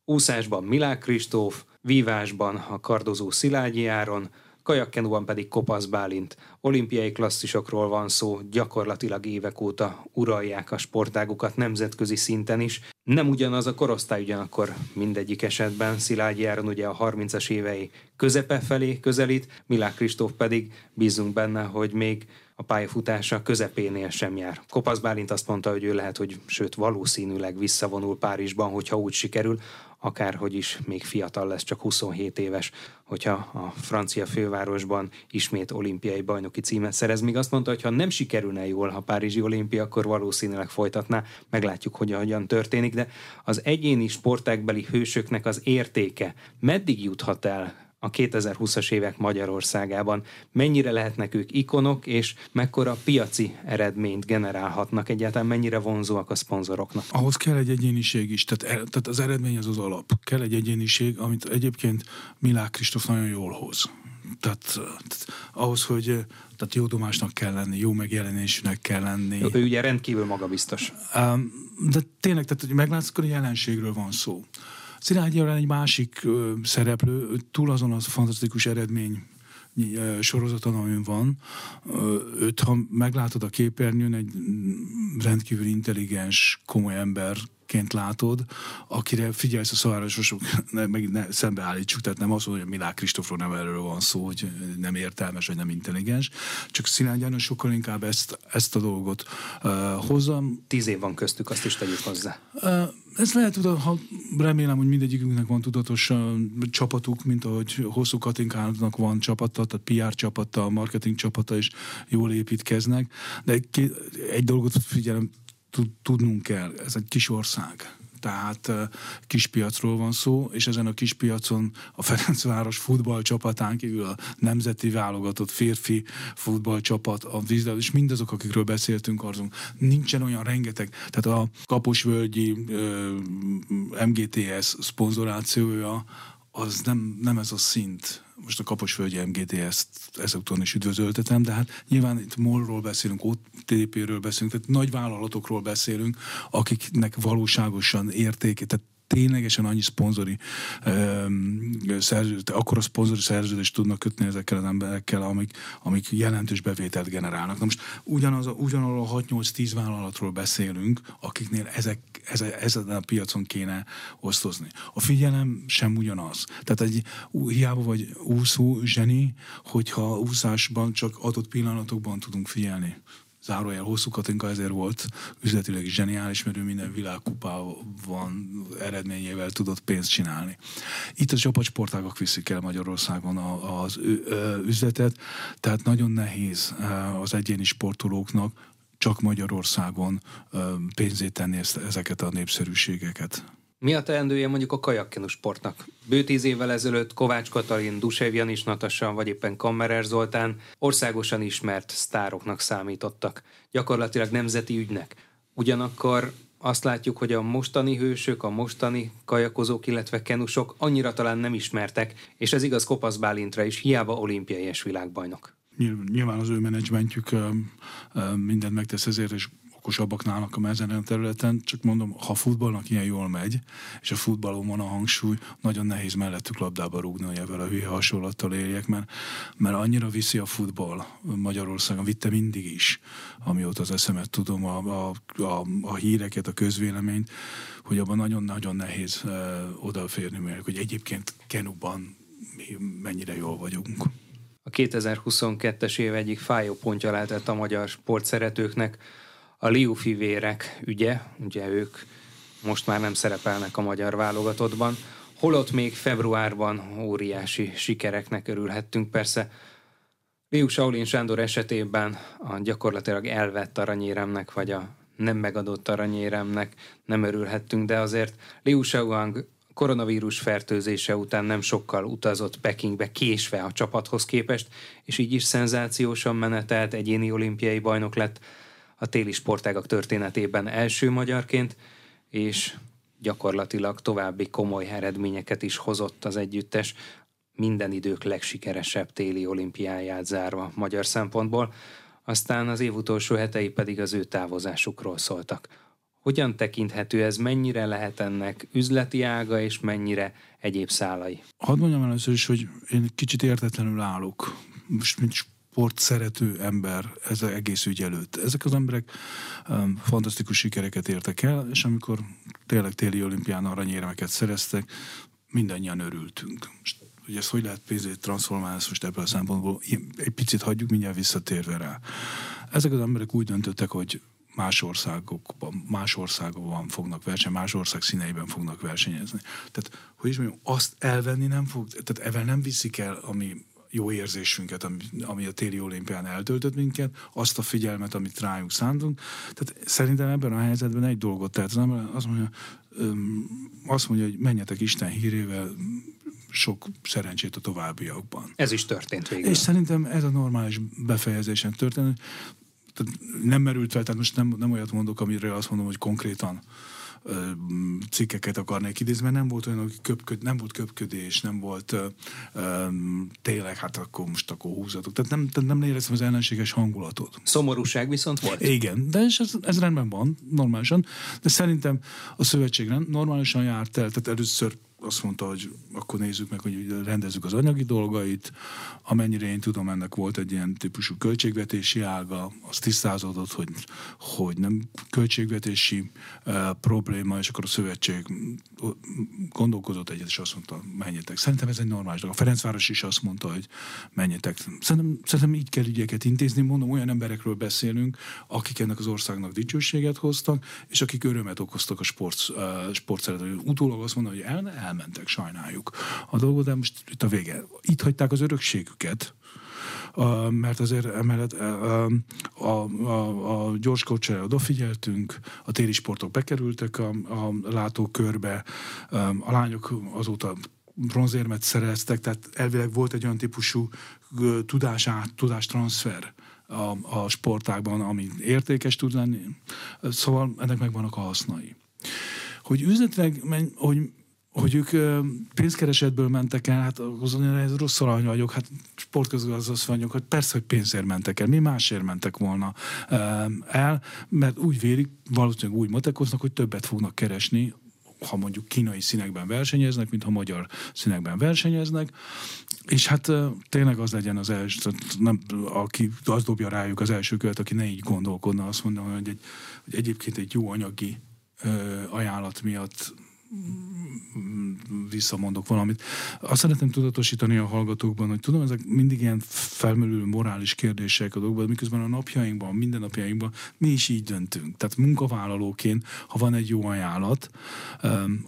Speaker 1: úszásban Milák Kristóf, vívásban a kardozó Szilágyi Áron, kajakkenúban pedig Kopasz Bálint. Olimpiai klasszisokról van szó, gyakorlatilag évek óta uralják a sportágukat nemzetközi szinten is. Nem ugyanaz a korosztály ugyanakkor mindegyik esetben. Szilágyi Áron ugye a 30-as évei közepe felé közelít, Milák Kristóf pedig bízunk benne, hogy még a pályafutása közepénél sem jár. Kopasz Bálint azt mondta, hogy ő lehet, hogy sőt valószínűleg visszavonul Párizsban, hogyha úgy sikerül, akárhogy is még fiatal lesz, csak 27 éves, hogyha a francia fővárosban ismét olimpiai bajnoki címet szerez. Még azt mondta, hogy ha nem sikerülne jól a Párizsi olimpia, akkor valószínűleg folytatná. Meglátjuk, hogy hogyan történik, de az egyéni sportákbeli hősöknek az értéke meddig juthat el a 2020-as évek Magyarországában. Mennyire lehetnek ők ikonok, és mekkora piaci eredményt generálhatnak egyáltalán, mennyire vonzóak a szponzoroknak?
Speaker 2: Ahhoz kell egy egyéniség is, tehát, e, tehát az eredmény az az alap. Kell egy egyéniség, amit egyébként Milák Kristóf nagyon jól hoz. Tehát, tehát ahhoz, hogy tehát jó domásnak kell lenni, jó megjelenésnek kell lenni.
Speaker 1: Ő ugye rendkívül magabiztos.
Speaker 2: De tényleg, tehát hogy meglátsz, akkor jelenségről van szó. Szilágyi egy másik szereplő, túl azon az fantasztikus eredmény sorozaton, amin van, őt, ha meglátod a képernyőn, egy rendkívül intelligens, komoly ember ként látod, akire figyelsz a szavárososok, ne, meg ne, szembeállítsuk, tehát nem azt mondja, hogy Milák Kristófról nem erről van szó, hogy nem értelmes, vagy nem intelligens, csak Szilágy sokkal inkább ezt, ezt a dolgot uh, hozzam.
Speaker 1: Tíz év van köztük, azt is tegyük hozzá.
Speaker 2: Uh, ez lehet, ha remélem, hogy mindegyikünknek van tudatos uh, csapatuk, mint ahogy hosszú Katinkának van csapata, tehát PR csapata, marketing csapata is jól építkeznek, de egy, egy dolgot figyelem, tudnunk kell, ez egy kis ország. tehát kispiacról van szó, és ezen a kispiacon a Ferencváros futballcsapatán kívül a nemzeti válogatott férfi futballcsapat, a vízlabda, és mindazok, akikről beszéltünk, arzunk, nincsen olyan rengeteg, tehát a Kaposvölgyi MGTS szponzorációja, az nem, nem ez a szint. Most a Kaposvölgyi MGT ezt ezúton is üdvözöltetem, de hát nyilván itt MOL-ról beszélünk, OTP-ről beszélünk, tehát nagy vállalatokról beszélünk, akiknek valóságosan érték, tehát ténylegesen annyi szponzori szerződést, akkor a szponzori szerződést tudnak kötni ezekkel az emberekkel, amik, amik jelentős bevételt generálnak. Na most ugyanaz, ugyanarról a 6-8-10 vállalatról beszélünk, akiknél ezek, ezen, ezen a piacon kéne osztozni. A figyelem sem ugyanaz. Tehát egy hiába vagy úszó zseni, hogyha úszásban csak adott pillanatokban tudunk figyelni zárójel hosszú Katinka ezért volt üzletileg is zseniális, mert ő minden világkupában eredményével tudott pénzt csinálni. Itt a csapatsportágak viszik el Magyarországon az üzletet, tehát nagyon nehéz az egyéni sportolóknak csak Magyarországon pénzét tenni ezeket a népszerűségeket.
Speaker 1: Mi a teendője mondjuk a kajakkenu sportnak? Bő tíz évvel ezelőtt Kovács Katalin, Dusev Janis Natasa, vagy éppen Kammerer Zoltán országosan ismert sztároknak számítottak. Gyakorlatilag nemzeti ügynek. Ugyanakkor azt látjuk, hogy a mostani hősök, a mostani kajakozók, illetve kenusok annyira talán nem ismertek, és ez igaz Kopasz Bálintra is, hiába olimpiai és világbajnok.
Speaker 2: Nyilván az ő menedzsmentjük mindent megtesz ezért, és okosabbak nálnak a ezen a területen, csak mondom, ha a futballnak ilyen jól megy, és a futballon van a hangsúly, nagyon nehéz mellettük labdába rúgni, hogy ebben a hülye hasonlattal érjek, mert, mert annyira viszi a futball Magyarországon, vitte mindig is, amióta az eszemet tudom, a, a, a, a híreket, a közvéleményt, hogy abban nagyon-nagyon nehéz uh, odaférni, mert hogy egyébként Kenuban mi mennyire jól vagyunk.
Speaker 1: A 2022-es év egyik fájó pontja lehetett a magyar sportszeretőknek, a Liu fivérek ügye, ugye ők most már nem szerepelnek a magyar válogatottban, holott még februárban óriási sikereknek örülhettünk. Persze Liu Shaolin Sándor esetében a gyakorlatilag elvett aranyéremnek, vagy a nem megadott aranyéremnek nem örülhettünk, de azért Liu Shaoang koronavírus fertőzése után nem sokkal utazott Pekingbe késve a csapathoz képest, és így is szenzációsan menetelt, egyéni olimpiai bajnok lett, a téli sportágak történetében első magyarként, és gyakorlatilag további komoly eredményeket is hozott az együttes, minden idők legsikeresebb téli olimpiáját zárva magyar szempontból, aztán az év utolsó hetei pedig az ő távozásukról szóltak. Hogyan tekinthető ez, mennyire lehet ennek üzleti ága, és mennyire egyéb szálai?
Speaker 2: Hadd mondjam először is, hogy én kicsit értetlenül állok. Most mint sport szerető ember ez az egész ügy előtt. Ezek az emberek um, fantasztikus sikereket értek el, és amikor tényleg téli olimpián aranyérmeket szereztek, mindannyian örültünk. Most, hogy ezt hogy lehet pénzét transformálni, ezt most ebből a szempontból egy picit hagyjuk, mindjárt visszatérve rá. Ezek az emberek úgy döntöttek, hogy más országokban, más országokban fognak versenyezni, más ország színeiben fognak versenyezni. Tehát, hogy is mondjam, azt elvenni nem fog, tehát evel nem viszik el, ami jó érzésünket, ami, ami a téli olimpián eltöltött minket, azt a figyelmet, amit rájuk szántunk. Tehát szerintem ebben a helyzetben egy dolgot tehet az ember, azt mondja, azt mondja, hogy menjetek Isten hírével, sok szerencsét a továbbiakban.
Speaker 1: Ez is történt végül.
Speaker 2: És szerintem ez a normális befejezésen történt. Tehát nem merült fel, tehát most nem, nem olyat mondok, amire azt mondom, hogy konkrétan cikkeket akarnék idézni, mert nem volt olyan, hogy köpköd, nem volt köpködés, nem volt ö, ö, tényleg, hát akkor most akkor húzatok. Tehát nem, tehát nem éreztem az ellenséges hangulatot.
Speaker 1: Szomorúság viszont volt?
Speaker 2: Igen, de ez, ez rendben van, normálisan, de szerintem a szövetség normálisan járt el, tehát először azt mondta, hogy akkor nézzük meg, hogy rendezzük az anyagi dolgait. Amennyire én tudom, ennek volt egy ilyen típusú költségvetési ága, az tisztázódott, hogy, hogy nem költségvetési uh, probléma, és akkor a szövetség gondolkozott egyet, és azt mondta, menjetek. Szerintem ez egy normális dolog. A Ferencváros is azt mondta, hogy menjetek. Szerintem, szerintem így kell ügyeket intézni. Mondom, olyan emberekről beszélünk, akik ennek az országnak dicsőséget hoztak, és akik örömet okoztak a sport, uh, sportszeretők. Utólag azt mondom, hogy el, elmentek, sajnáljuk a dolgot, de most itt a vége. Itt hagyták az örökségüket, mert azért emellett a, a, a gyors kocsára odafigyeltünk, a téli sportok bekerültek a, a látókörbe, a lányok azóta bronzérmet szereztek, tehát elvileg volt egy olyan típusú tudását, tudástranszfer a, a sportákban, ami értékes tud lenni. Szóval ennek megvannak a hasznai. Hogy üzletileg, hogy hogy ők pénzkeresetből mentek el, hát azon ez rossz alany vagyok, hát sportközgazdasz vagyok, hogy persze, hogy pénzért mentek el, mi másért mentek volna el, mert úgy vérik, valószínűleg úgy matekoznak, hogy többet fognak keresni ha mondjuk kínai színekben versenyeznek, mint ha magyar színekben versenyeznek, és hát tényleg az legyen az első, nem, aki az dobja rájuk az első követ, aki ne így gondolkodna, azt mondja, hogy, egy, hogy egyébként egy jó anyagi ajánlat miatt visszamondok valamit. Azt szeretném tudatosítani a hallgatókban, hogy tudom, ezek mindig ilyen felmerülő morális kérdések a dolgokban, miközben a napjainkban, minden napjainkban mi is így döntünk. Tehát munkavállalóként, ha van egy jó ajánlat,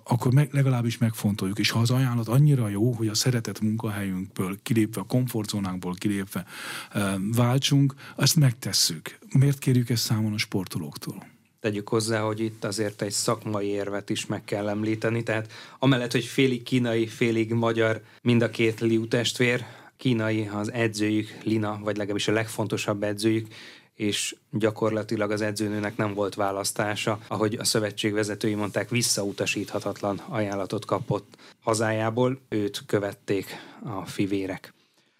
Speaker 2: akkor meg, legalábbis megfontoljuk. És ha az ajánlat annyira jó, hogy a szeretett munkahelyünkből kilépve, a komfortzónánkból kilépve váltsunk, azt megtesszük. Miért kérjük ezt számon a sportolóktól?
Speaker 1: Tegyük hozzá, hogy itt azért egy szakmai érvet is meg kell említeni, tehát amellett, hogy félig kínai, félig magyar mind a két Liu testvér, kínai az edzőjük, Lina, vagy legalábbis a legfontosabb edzőjük, és gyakorlatilag az edzőnőnek nem volt választása, ahogy a szövetség vezetői mondták, visszautasíthatatlan ajánlatot kapott hazájából, őt követték a fivérek.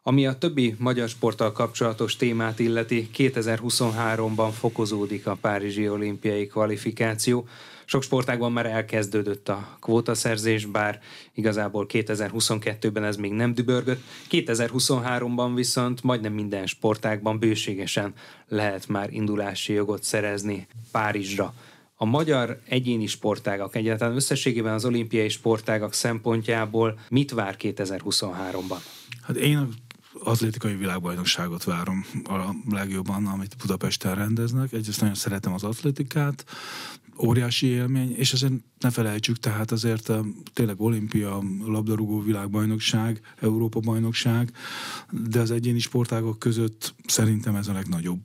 Speaker 1: Ami a többi magyar sporttal kapcsolatos témát illeti, 2023-ban fokozódik a Párizsi olimpiai kvalifikáció. Sok sportágban már elkezdődött a kvótaszerzés, bár igazából 2022-ben ez még nem dübörgött. 2023-ban viszont majdnem minden sportágban bőségesen lehet már indulási jogot szerezni Párizsra. A magyar egyéni sportágak egyáltalán összességében az olimpiai sportágak szempontjából mit vár 2023-ban?
Speaker 2: Hát én atlétikai világbajnokságot várom a legjobban, amit Budapesten rendeznek. Egyrészt nagyon szeretem az atlétikát, óriási élmény, és azért ne felejtsük, tehát azért tényleg olimpia, labdarúgó világbajnokság, Európa bajnokság, de az egyéni sportágok között szerintem ez a legnagyobb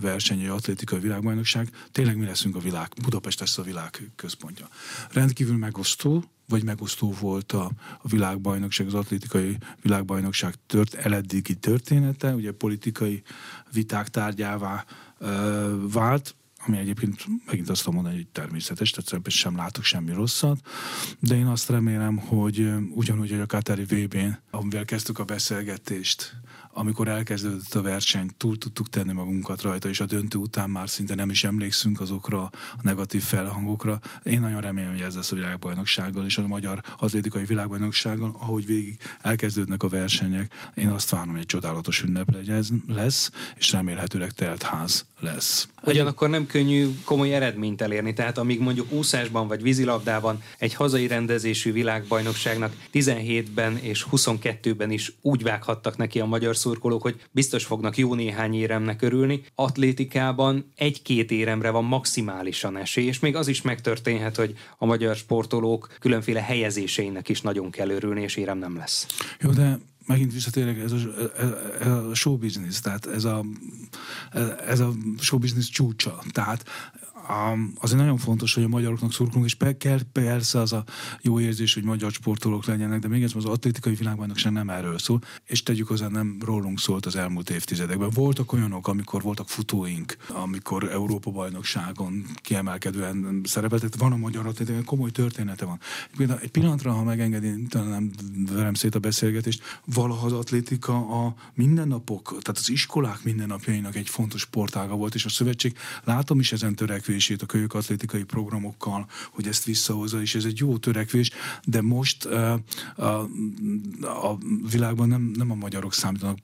Speaker 2: verseny, egy atlétikai világbajnokság. Tényleg mi leszünk a világ, Budapest lesz a világ központja. Rendkívül megosztó, vagy megosztó volt a, a világbajnokság, az atlétikai világbajnokság tört, eleddigi története, ugye politikai viták tárgyává ö, vált, ami egyébként megint azt tudom mondani, hogy természetes, tehát sem látok semmi rosszat, de én azt remélem, hogy ugyanúgy, hogy a Katari VB-n, amivel kezdtük a beszélgetést, amikor elkezdődött a verseny, túl tudtuk tenni magunkat rajta, és a döntő után már szinte nem is emlékszünk azokra a negatív felhangokra. Én nagyon remélem, hogy ez lesz a világbajnoksággal, és a magyar atlétikai világbajnoksággal, ahogy végig elkezdődnek a versenyek, én azt várom, hogy egy csodálatos ünnep lesz, és remélhetőleg telt ház lesz.
Speaker 1: Ugyanakkor nem könnyű komoly eredményt elérni, tehát amíg mondjuk úszásban vagy vízilabdában egy hazai rendezésű világbajnokságnak 17-ben és 22-ben is úgy vághattak neki a magyar szurkolók, hogy biztos fognak jó néhány éremnek örülni. Atlétikában egy-két éremre van maximálisan esély, és még az is megtörténhet, hogy a magyar sportolók különféle helyezéseinek is nagyon kell örülni, és érem nem lesz.
Speaker 2: Jó, de megint visszatérek, ez a, ez a show business, tehát ez a, ez a show business csúcsa. Tehát azért nagyon fontos, hogy a magyaroknak szurkolunk, és persze az a jó érzés, hogy magyar sportolók legyenek, de még ez az atlétikai világbajnokság nem erről szól, és tegyük hozzá, nem rólunk szólt az elmúlt évtizedekben. Voltak olyanok, amikor voltak futóink, amikor Európa bajnokságon kiemelkedően szerepeltek, van a magyar atlétikai, komoly története van. Egy pillanatra, ha megengedi, nem verem szét a beszélgetést, valaha az atlétika a mindennapok, tehát az iskolák mindennapjainak egy fontos sportága volt, és a szövetség látom is ezen törekvő törekvését a kölyök atlétikai programokkal, hogy ezt visszahozza, és ez egy jó törekvés, de most a, a világban nem, nem a magyarok számítanak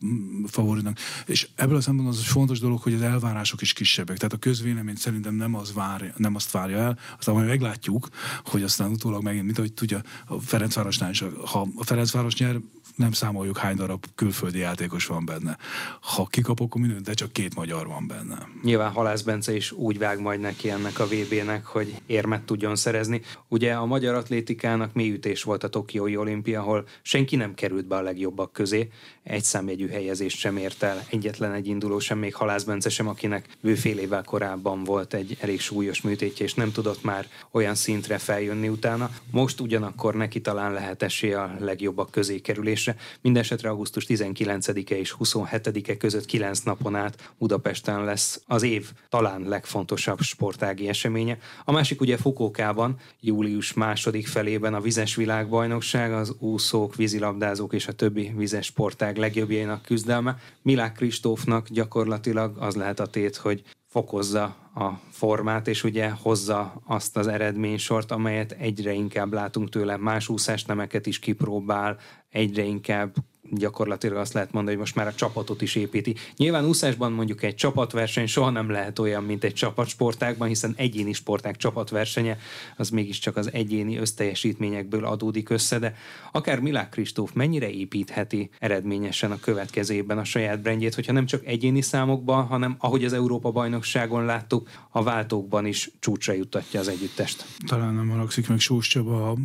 Speaker 2: favorinak. És ebből a szempontból az fontos dolog, hogy az elvárások is kisebbek. Tehát a közvélemény szerintem nem, az vár, nem azt várja el, aztán majd meglátjuk, hogy aztán utólag megint, mint ahogy tudja, a Ferencvárosnál is, ha a Ferencváros nyer, nem számoljuk hány darab külföldi játékos van benne. Ha kikap, akkor minden, de csak két magyar van benne.
Speaker 1: Nyilván Halász Bence is úgy vág majd neki ennek a VB-nek, hogy érmet tudjon szerezni. Ugye a magyar atlétikának mélyütés volt a Tokiói olimpia, ahol senki nem került be a legjobbak közé, egy számjegyű helyezést sem ért el, egyetlen egy induló sem, még Halász Bence sem, akinek ő fél évvel korábban volt egy elég súlyos műtétje, és nem tudott már olyan szintre feljönni utána. Most ugyanakkor neki talán lehet esélye a legjobbak közé kerülésre. Mindenesetre augusztus 19-e és 27-e között 9 napon át Budapesten lesz az év talán legfontosabb sportági eseménye. A másik ugye Fukókában, július második felében a vizes világbajnokság, az úszók, vízilabdázók és a többi vizes sportág legjobbjainak küzdelme. Milák Kristófnak gyakorlatilag az lehet a tét, hogy fokozza a formát, és ugye hozza azt az eredménysort, amelyet egyre inkább látunk tőle. Más úszásnemeket is kipróbál, egyre inkább gyakorlatilag azt lehet mondani, hogy most már a csapatot is építi. Nyilván úszásban mondjuk egy csapatverseny soha nem lehet olyan, mint egy csapatsportákban, hiszen egyéni sporták csapatversenye az mégiscsak az egyéni összteljesítményekből adódik össze, de akár Milák Kristóf mennyire építheti eredményesen a következő évben a saját brandjét, hogyha nem csak egyéni számokban, hanem ahogy az Európa bajnokságon láttuk, a váltókban is csúcsra juttatja az együttest.
Speaker 2: Talán nem haragszik meg Sós Csaba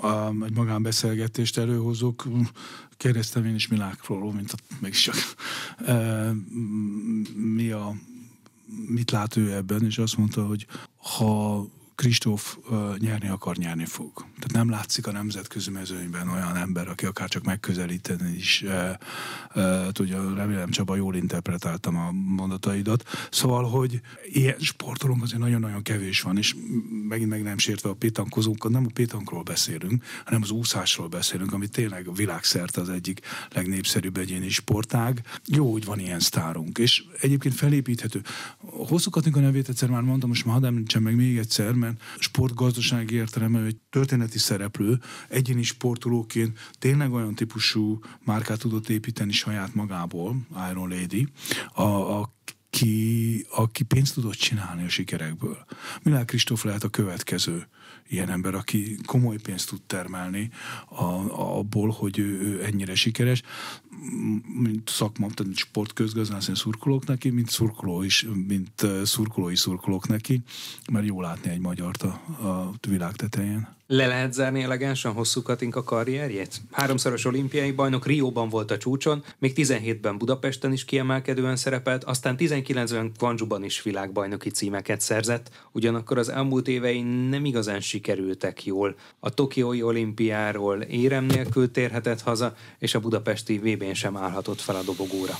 Speaker 2: a, egy magánbeszélgetést előhozok, kérdeztem én is Milákról, mint a, mégiscsak e, mi a, mit lát ő ebben, és azt mondta, hogy ha Kristóf nyerni akar, nyerni fog. Tehát nem látszik a nemzetközi mezőnyben olyan ember, aki akár csak megközelíteni is uh, uh, tudja, remélem Csaba jól interpretáltam a mondataidat. Szóval, hogy ilyen sportolónk azért nagyon-nagyon kevés van, és megint meg nem sértve a pétankozónkat, nem a pétankról beszélünk, hanem az úszásról beszélünk, ami tényleg világszerte az egyik legnépszerűbb egyéni sportág. Jó, hogy van ilyen sztárunk, és egyébként felépíthető. Hosszú Katinka nevét egyszer már mondtam, most már hadd említsem meg még egyszer, mert értelemben, sportgazdasági értelemben, hogy történeti szereplő, egyéni sportolóként tényleg olyan típusú márkát tudott építeni saját magából, Iron Lady, a, a ki, aki pénzt tudott csinálni a sikerekből. Milán Kristóf lehet a következő ilyen ember, aki komoly pénzt tud termelni a, a, abból, hogy ő, ő ennyire sikeres mint szakma, tehát sportközgazdász, én szurkolok neki, mint szurkoló is, mint szurkolói szurkolok neki, mert jó látni egy magyart a, a világ tetején.
Speaker 1: Le lehet zárni elegánsan hosszú Katinka karrierjét? Háromszoros olimpiai bajnok Rióban volt a csúcson, még 17-ben Budapesten is kiemelkedően szerepelt, aztán 19-ben Guangzhouban is világbajnoki címeket szerzett, ugyanakkor az elmúlt évei nem igazán sikerültek jól. A Tokiói olimpiáról érem nélkül térhetett haza, és a budapesti vb sem állhatott fel a dobogóra.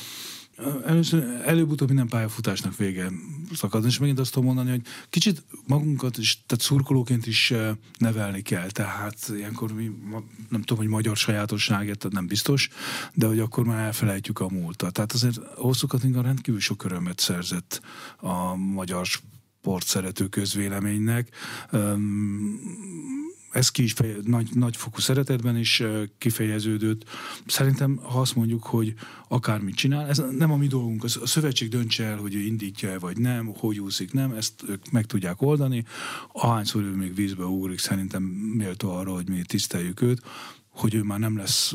Speaker 2: Először, előbb-utóbb minden pályafutásnak vége szakad, és megint azt tudom mondani, hogy kicsit magunkat is, tehát szurkolóként is eh, nevelni kell, tehát ilyenkor mi, nem tudom, hogy magyar sajátosságért, nem biztos, de hogy akkor már elfelejtjük a múltat. Tehát azért Hosszú Katinka rendkívül sok örömet szerzett a magyar sport szerető közvéleménynek. Ez ki is feje, nagy, nagyfokú szeretetben is kifejeződött. Szerintem, ha azt mondjuk, hogy akármit csinál, ez nem a mi dolgunk, a szövetség döntse el, hogy ő indítja-e vagy nem, hogy úszik, nem, ezt ők meg tudják oldani. Ahányszor ő még vízbe ugrik, szerintem méltó arra, hogy mi tiszteljük őt hogy ő már nem lesz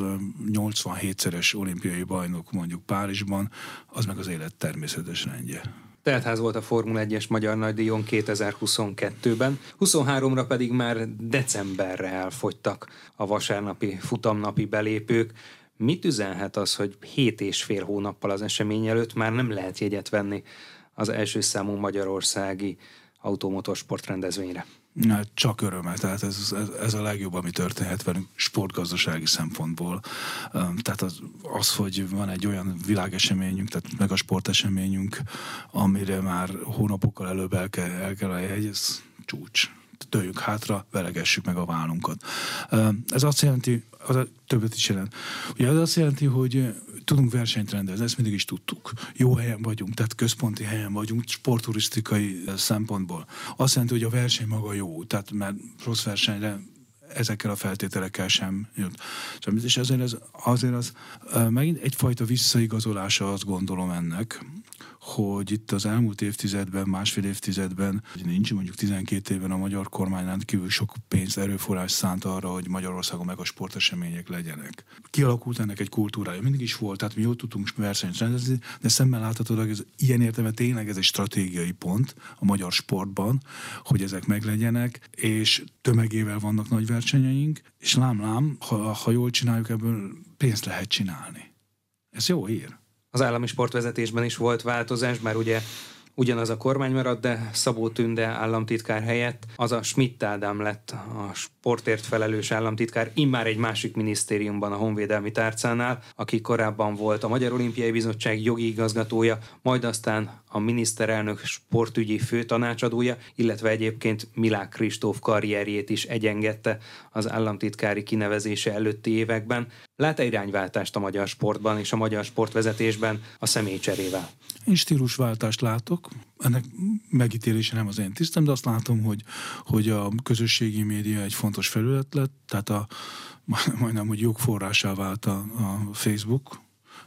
Speaker 2: 87-szeres olimpiai bajnok mondjuk Párizsban, az meg az élet természetes rendje.
Speaker 1: Teltház volt a Formula 1-es Magyar Nagydíjon 2022-ben, 23-ra pedig már decemberre elfogytak a vasárnapi futamnapi belépők. Mit üzenhet az, hogy 7 és fél hónappal az esemény előtt már nem lehet jegyet venni az első számú magyarországi automotorsport rendezvényre?
Speaker 2: Na, csak örömmel, tehát ez, ez, ez a legjobb, ami történhet velünk sportgazdasági szempontból. Tehát az, az, hogy van egy olyan világeseményünk, tehát meg a sporteseményünk, amire már hónapokkal előbb el kell, el kell a jegy, ez csúcs töljünk hátra, velegessük meg a vállunkat. Ez azt jelenti, az a többet is jelent. Ugye ez azt jelenti, hogy tudunk versenyt rendezni, ezt mindig is tudtuk. Jó helyen vagyunk, tehát központi helyen vagyunk, sportturisztikai szempontból. Azt jelenti, hogy a verseny maga jó, tehát mert rossz versenyre ezekkel a feltételekkel sem jött. És azért, ez, azért az megint egyfajta visszaigazolása azt gondolom ennek, hogy itt az elmúlt évtizedben, másfél évtizedben, nincs mondjuk 12 éven a magyar kormány rendkívül sok pénzt, erőforrás szánt arra, hogy Magyarországon meg a sportesemények legyenek. Kialakult ennek egy kultúrája, mindig is volt, tehát mi jól tudtunk versenyt rendezni, de szemmel láthatod, hogy ez ilyen értelme tényleg ez egy stratégiai pont a magyar sportban, hogy ezek meglegyenek, és tömegével vannak nagy versenyeink, és lám-lám, ha, ha jól csináljuk, ebből pénzt lehet csinálni. Ez jó ír.
Speaker 1: Az állami sportvezetésben is volt változás, már ugye ugyanaz a kormány maradt, de Szabó Tünde államtitkár helyett az a Schmidt Ádám lett a sportért felelős államtitkár, immár egy másik minisztériumban a Honvédelmi Tárcánál, aki korábban volt a Magyar Olimpiai Bizottság jogi igazgatója, majd aztán a miniszterelnök sportügyi főtanácsadója, illetve egyébként Milák Kristóf karrierjét is egyengette az államtitkári kinevezése előtti években. Lát-e irányváltást a magyar sportban és a magyar sportvezetésben a személycserével?
Speaker 2: Én stílusváltást látok, ennek megítélése nem az én tisztem, de azt látom, hogy, hogy a közösségi média egy fontos felület lett, tehát a, majdnem, hogy jogforrásá vált a, a Facebook,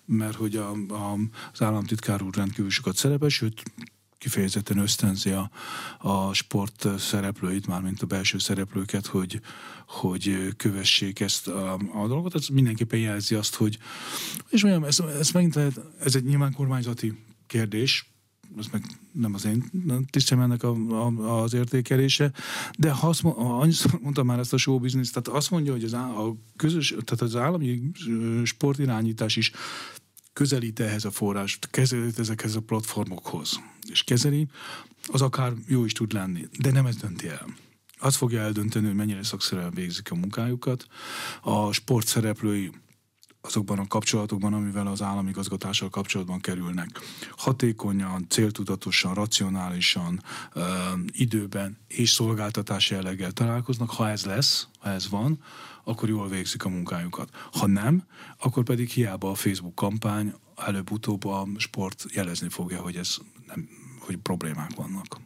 Speaker 2: mert hogy a, a, az államtitkár úr rendkívül sokat szerepel, sőt kifejezetten ösztönzi a, a sport szereplőit, mármint a belső szereplőket, hogy, hogy kövessék ezt a, a dolgot. Ez mindenképpen jelzi azt, hogy és olyan, ez, ez megint lehet, ez egy nyilván kormányzati kérdés, ez meg nem az én tisztem ennek a, a, az értékelése, de ha azt annyiszor mondtam már ezt a show business, tehát azt mondja, hogy az, a közös, tehát az állami sportirányítás is közelít ehhez a forrást, kezelít ezekhez a platformokhoz, és kezeli, az akár jó is tud lenni, de nem ez dönti el. Az fogja eldönteni, hogy mennyire szakszerűen végzik a munkájukat. A sport szereplői azokban a kapcsolatokban, amivel az államigazgatással kapcsolatban kerülnek. Hatékonyan, céltudatosan, racionálisan, ö, időben és szolgáltatás jelleggel találkoznak. Ha ez lesz, ha ez van, akkor jól végzik a munkájukat. Ha nem, akkor pedig hiába a Facebook kampány előbb-utóbb a sport jelezni fogja, hogy ez nem, hogy problémák vannak.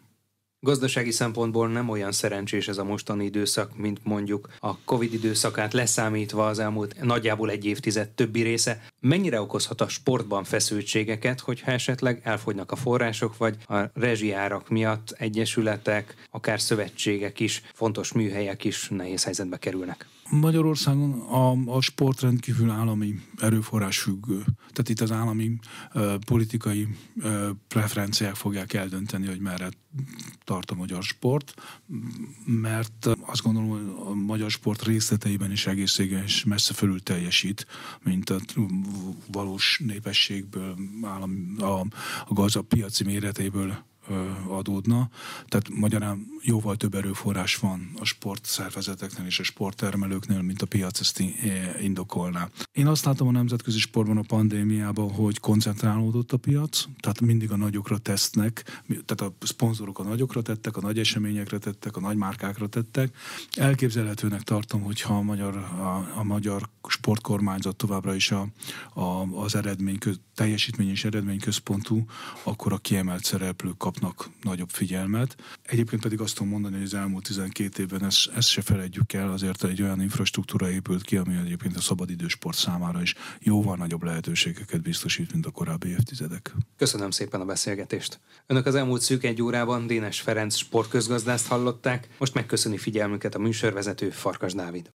Speaker 1: Gazdasági szempontból nem olyan szerencsés ez a mostani időszak, mint mondjuk a Covid időszakát leszámítva az elmúlt nagyjából egy évtized többi része. Mennyire okozhat a sportban feszültségeket, hogyha esetleg elfogynak a források, vagy a rezsiárak miatt egyesületek, akár szövetségek is, fontos műhelyek is nehéz helyzetbe kerülnek?
Speaker 2: Magyarországon a, a sport rendkívül állami erőforrás függő. Tehát itt az állami uh, politikai uh, preferenciák fogják eldönteni, hogy merre tart a magyar sport, mert azt gondolom, hogy a magyar sport részleteiben is egészségen és messze fölül teljesít, mint a valós népességből, állam, a, a piaci méretéből adódna. Tehát magyarán jóval több erőforrás van a sportszervezeteknél és a sporttermelőknél, mint a piac ezt indokolná. Én azt látom a nemzetközi sportban a pandémiában, hogy koncentrálódott a piac, tehát mindig a nagyokra tesznek, tehát a szponzorok a nagyokra tettek, a nagy eseményekre tettek, a nagy márkákra tettek. Elképzelhetőnek tartom, hogyha a magyar, a, a magyar sportkormányzat továbbra is a, a, az eredmény, teljesítmény és eredményközpontú, akkor a kiemelt szereplők kapnak nagyobb figyelmet. Egyébként pedig azt tudom mondani, hogy az elmúlt 12 évben ezt, ezt se felejtjük el, azért egy olyan infrastruktúra épült ki, ami egyébként a szabadidősport számára is jóval nagyobb lehetőségeket biztosít, mint a korábbi évtizedek.
Speaker 1: Köszönöm szépen a beszélgetést. Önök az elmúlt szűk egy órában Dénes Ferenc sportközgazdászt hallották, most megköszöni figyelmüket a műsorvezető Farkas Dávid.